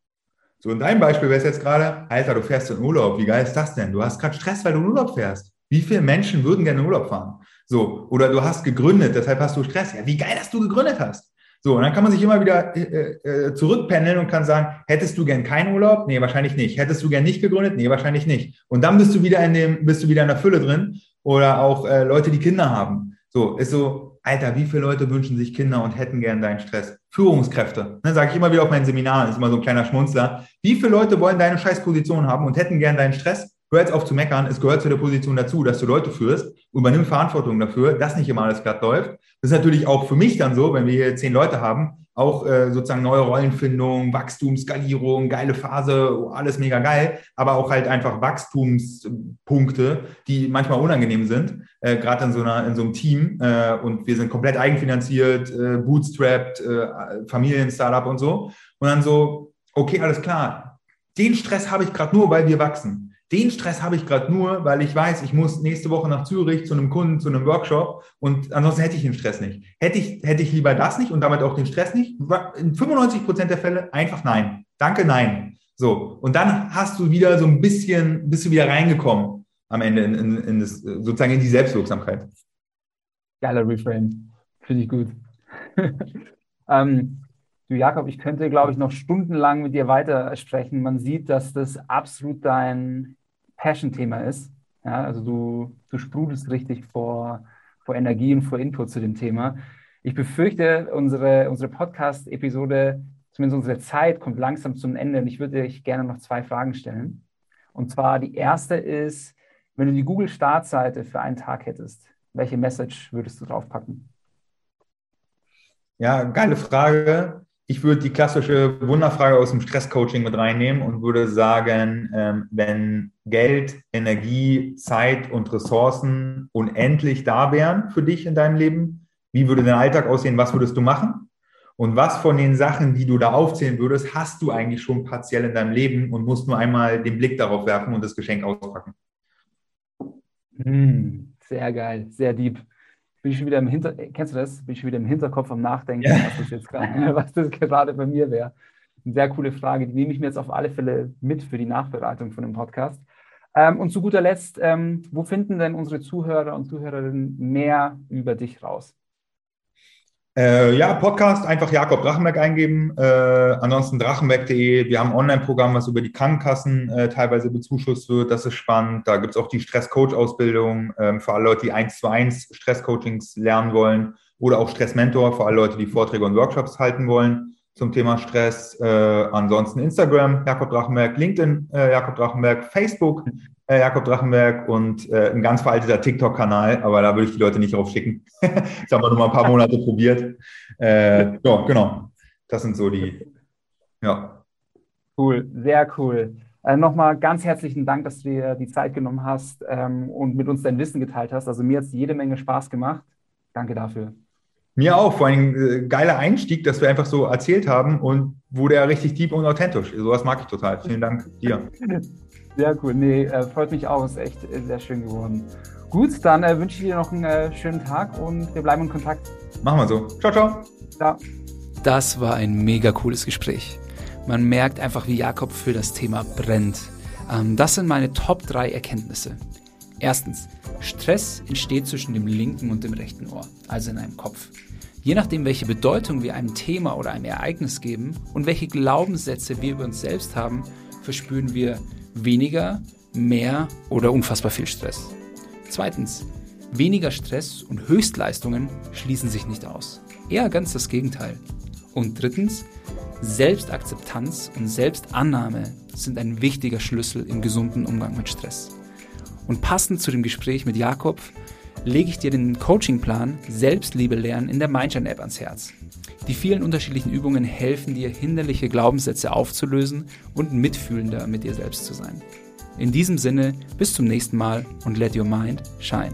So in deinem Beispiel wäre es jetzt gerade, Alter, du fährst in Urlaub. Wie geil ist das denn? Du hast gerade Stress, weil du in Urlaub fährst. Wie viele Menschen würden gerne in Urlaub fahren? So, oder du hast gegründet, deshalb hast du Stress. Ja, wie geil, dass du gegründet hast. So, und dann kann man sich immer wieder äh, äh, zurückpendeln und kann sagen, hättest du gern keinen Urlaub? Nee, wahrscheinlich nicht. Hättest du gern nicht gegründet? Nee, wahrscheinlich nicht. Und dann bist du wieder in dem, bist du wieder in der Fülle drin. Oder auch äh, Leute, die Kinder haben. So, ist so, Alter, wie viele Leute wünschen sich Kinder und hätten gern deinen Stress? Führungskräfte, ne, sage ich immer wieder auf meinen Seminaren, ist immer so ein kleiner Schmunzler. Wie viele Leute wollen deine Scheißposition haben und hätten gern deinen Stress? Hör jetzt auf zu meckern, es gehört zu der Position dazu, dass du Leute führst, übernimm Verantwortung dafür, dass nicht immer alles glatt läuft. Das ist natürlich auch für mich dann so, wenn wir hier zehn Leute haben, auch äh, sozusagen neue Rollenfindung, Wachstum, Skalierung, geile Phase, alles mega geil, aber auch halt einfach Wachstumspunkte, die manchmal unangenehm sind, äh, gerade in so in so einem Team äh, und wir sind komplett eigenfinanziert, äh, bootstrapped, äh, Familien-Startup und so und dann so, okay, alles klar, den Stress habe ich gerade nur, weil wir wachsen. Den Stress habe ich gerade nur, weil ich weiß, ich muss nächste Woche nach Zürich zu einem Kunden, zu einem Workshop und ansonsten hätte ich den Stress nicht. Hätte ich, hätte ich lieber das nicht und damit auch den Stress nicht? In 95 Prozent der Fälle einfach nein. Danke, nein. So. Und dann hast du wieder so ein bisschen, bist du wieder reingekommen am Ende in, in, in das, sozusagen in die Selbstwirksamkeit. Geiler Reframe. Finde ich gut. ähm, du Jakob, ich könnte, glaube ich, noch stundenlang mit dir weiter sprechen. Man sieht, dass das absolut dein Passion-Thema ist. Ja, also du, du sprudelst richtig vor, vor Energie und vor Input zu dem Thema. Ich befürchte, unsere, unsere Podcast-Episode, zumindest unsere Zeit, kommt langsam zum Ende und ich würde euch gerne noch zwei Fragen stellen. Und zwar die erste ist, wenn du die Google-Startseite für einen Tag hättest, welche Message würdest du draufpacken? Ja, geile Frage. Ich würde die klassische Wunderfrage aus dem Stresscoaching mit reinnehmen und würde sagen, ähm, wenn Geld, Energie, Zeit und Ressourcen unendlich da wären für dich in deinem Leben, wie würde dein Alltag aussehen? Was würdest du machen? Und was von den Sachen, die du da aufzählen würdest, hast du eigentlich schon partiell in deinem Leben und musst nur einmal den Blick darauf werfen und das Geschenk auspacken? Hm, sehr geil, sehr deep. Bin ich schon wieder im Hinter, kennst du das? Bin ich schon wieder im Hinterkopf am Nachdenken, ja. was das jetzt gerade, was das gerade bei mir wäre. Eine sehr coole Frage, die nehme ich mir jetzt auf alle Fälle mit für die Nachbereitung von dem Podcast. Ähm, und zu guter Letzt, ähm, wo finden denn unsere Zuhörer und Zuhörerinnen mehr über dich raus? Äh, ja, Podcast, einfach Jakob Drachenberg eingeben. Äh, ansonsten drachenberg.de. Wir haben ein Online-Programm, was über die Krankenkassen äh, teilweise bezuschusst wird. Das ist spannend. Da gibt es auch die Stress-Coach-Ausbildung ähm, für alle Leute, die 1 zu 1 Stress-Coachings lernen wollen. Oder auch Stress-Mentor für alle Leute, die Vorträge und Workshops halten wollen zum Thema Stress. Äh, ansonsten Instagram, Jakob Drachenberg, LinkedIn, äh, Jakob Drachenberg, Facebook, Jakob Drachenberg und äh, ein ganz veralteter TikTok-Kanal, aber da würde ich die Leute nicht drauf schicken. das haben wir nur mal ein paar Monate probiert. Äh, ja, genau. Das sind so die, ja. Cool, sehr cool. Äh, Nochmal ganz herzlichen Dank, dass du dir die Zeit genommen hast ähm, und mit uns dein Wissen geteilt hast. Also mir hat es jede Menge Spaß gemacht. Danke dafür. Mir auch, vor allem äh, geiler Einstieg, dass wir einfach so erzählt haben und wurde ja richtig deep und authentisch. Sowas mag ich total. Vielen Dank dir. Sehr cool. Nee, äh, freut mich auch. Ist echt äh, sehr schön geworden. Gut, dann äh, wünsche ich dir noch einen äh, schönen Tag und wir bleiben in Kontakt. Machen wir so. Ciao, ciao. Ciao. Das war ein mega cooles Gespräch. Man merkt einfach, wie Jakob für das Thema brennt. Ähm, das sind meine Top 3 Erkenntnisse. Erstens, Stress entsteht zwischen dem linken und dem rechten Ohr, also in einem Kopf. Je nachdem, welche Bedeutung wir einem Thema oder einem Ereignis geben und welche Glaubenssätze wir über uns selbst haben, verspüren wir weniger, mehr oder unfassbar viel Stress. Zweitens, weniger Stress und Höchstleistungen schließen sich nicht aus. Eher ganz das Gegenteil. Und drittens, Selbstakzeptanz und Selbstannahme sind ein wichtiger Schlüssel im gesunden Umgang mit Stress. Und passend zu dem Gespräch mit Jakob lege ich dir den Coachingplan Selbstliebe lernen in der Mindshine App ans Herz. Die vielen unterschiedlichen Übungen helfen dir, hinderliche Glaubenssätze aufzulösen und mitfühlender mit dir selbst zu sein. In diesem Sinne, bis zum nächsten Mal und let your mind shine.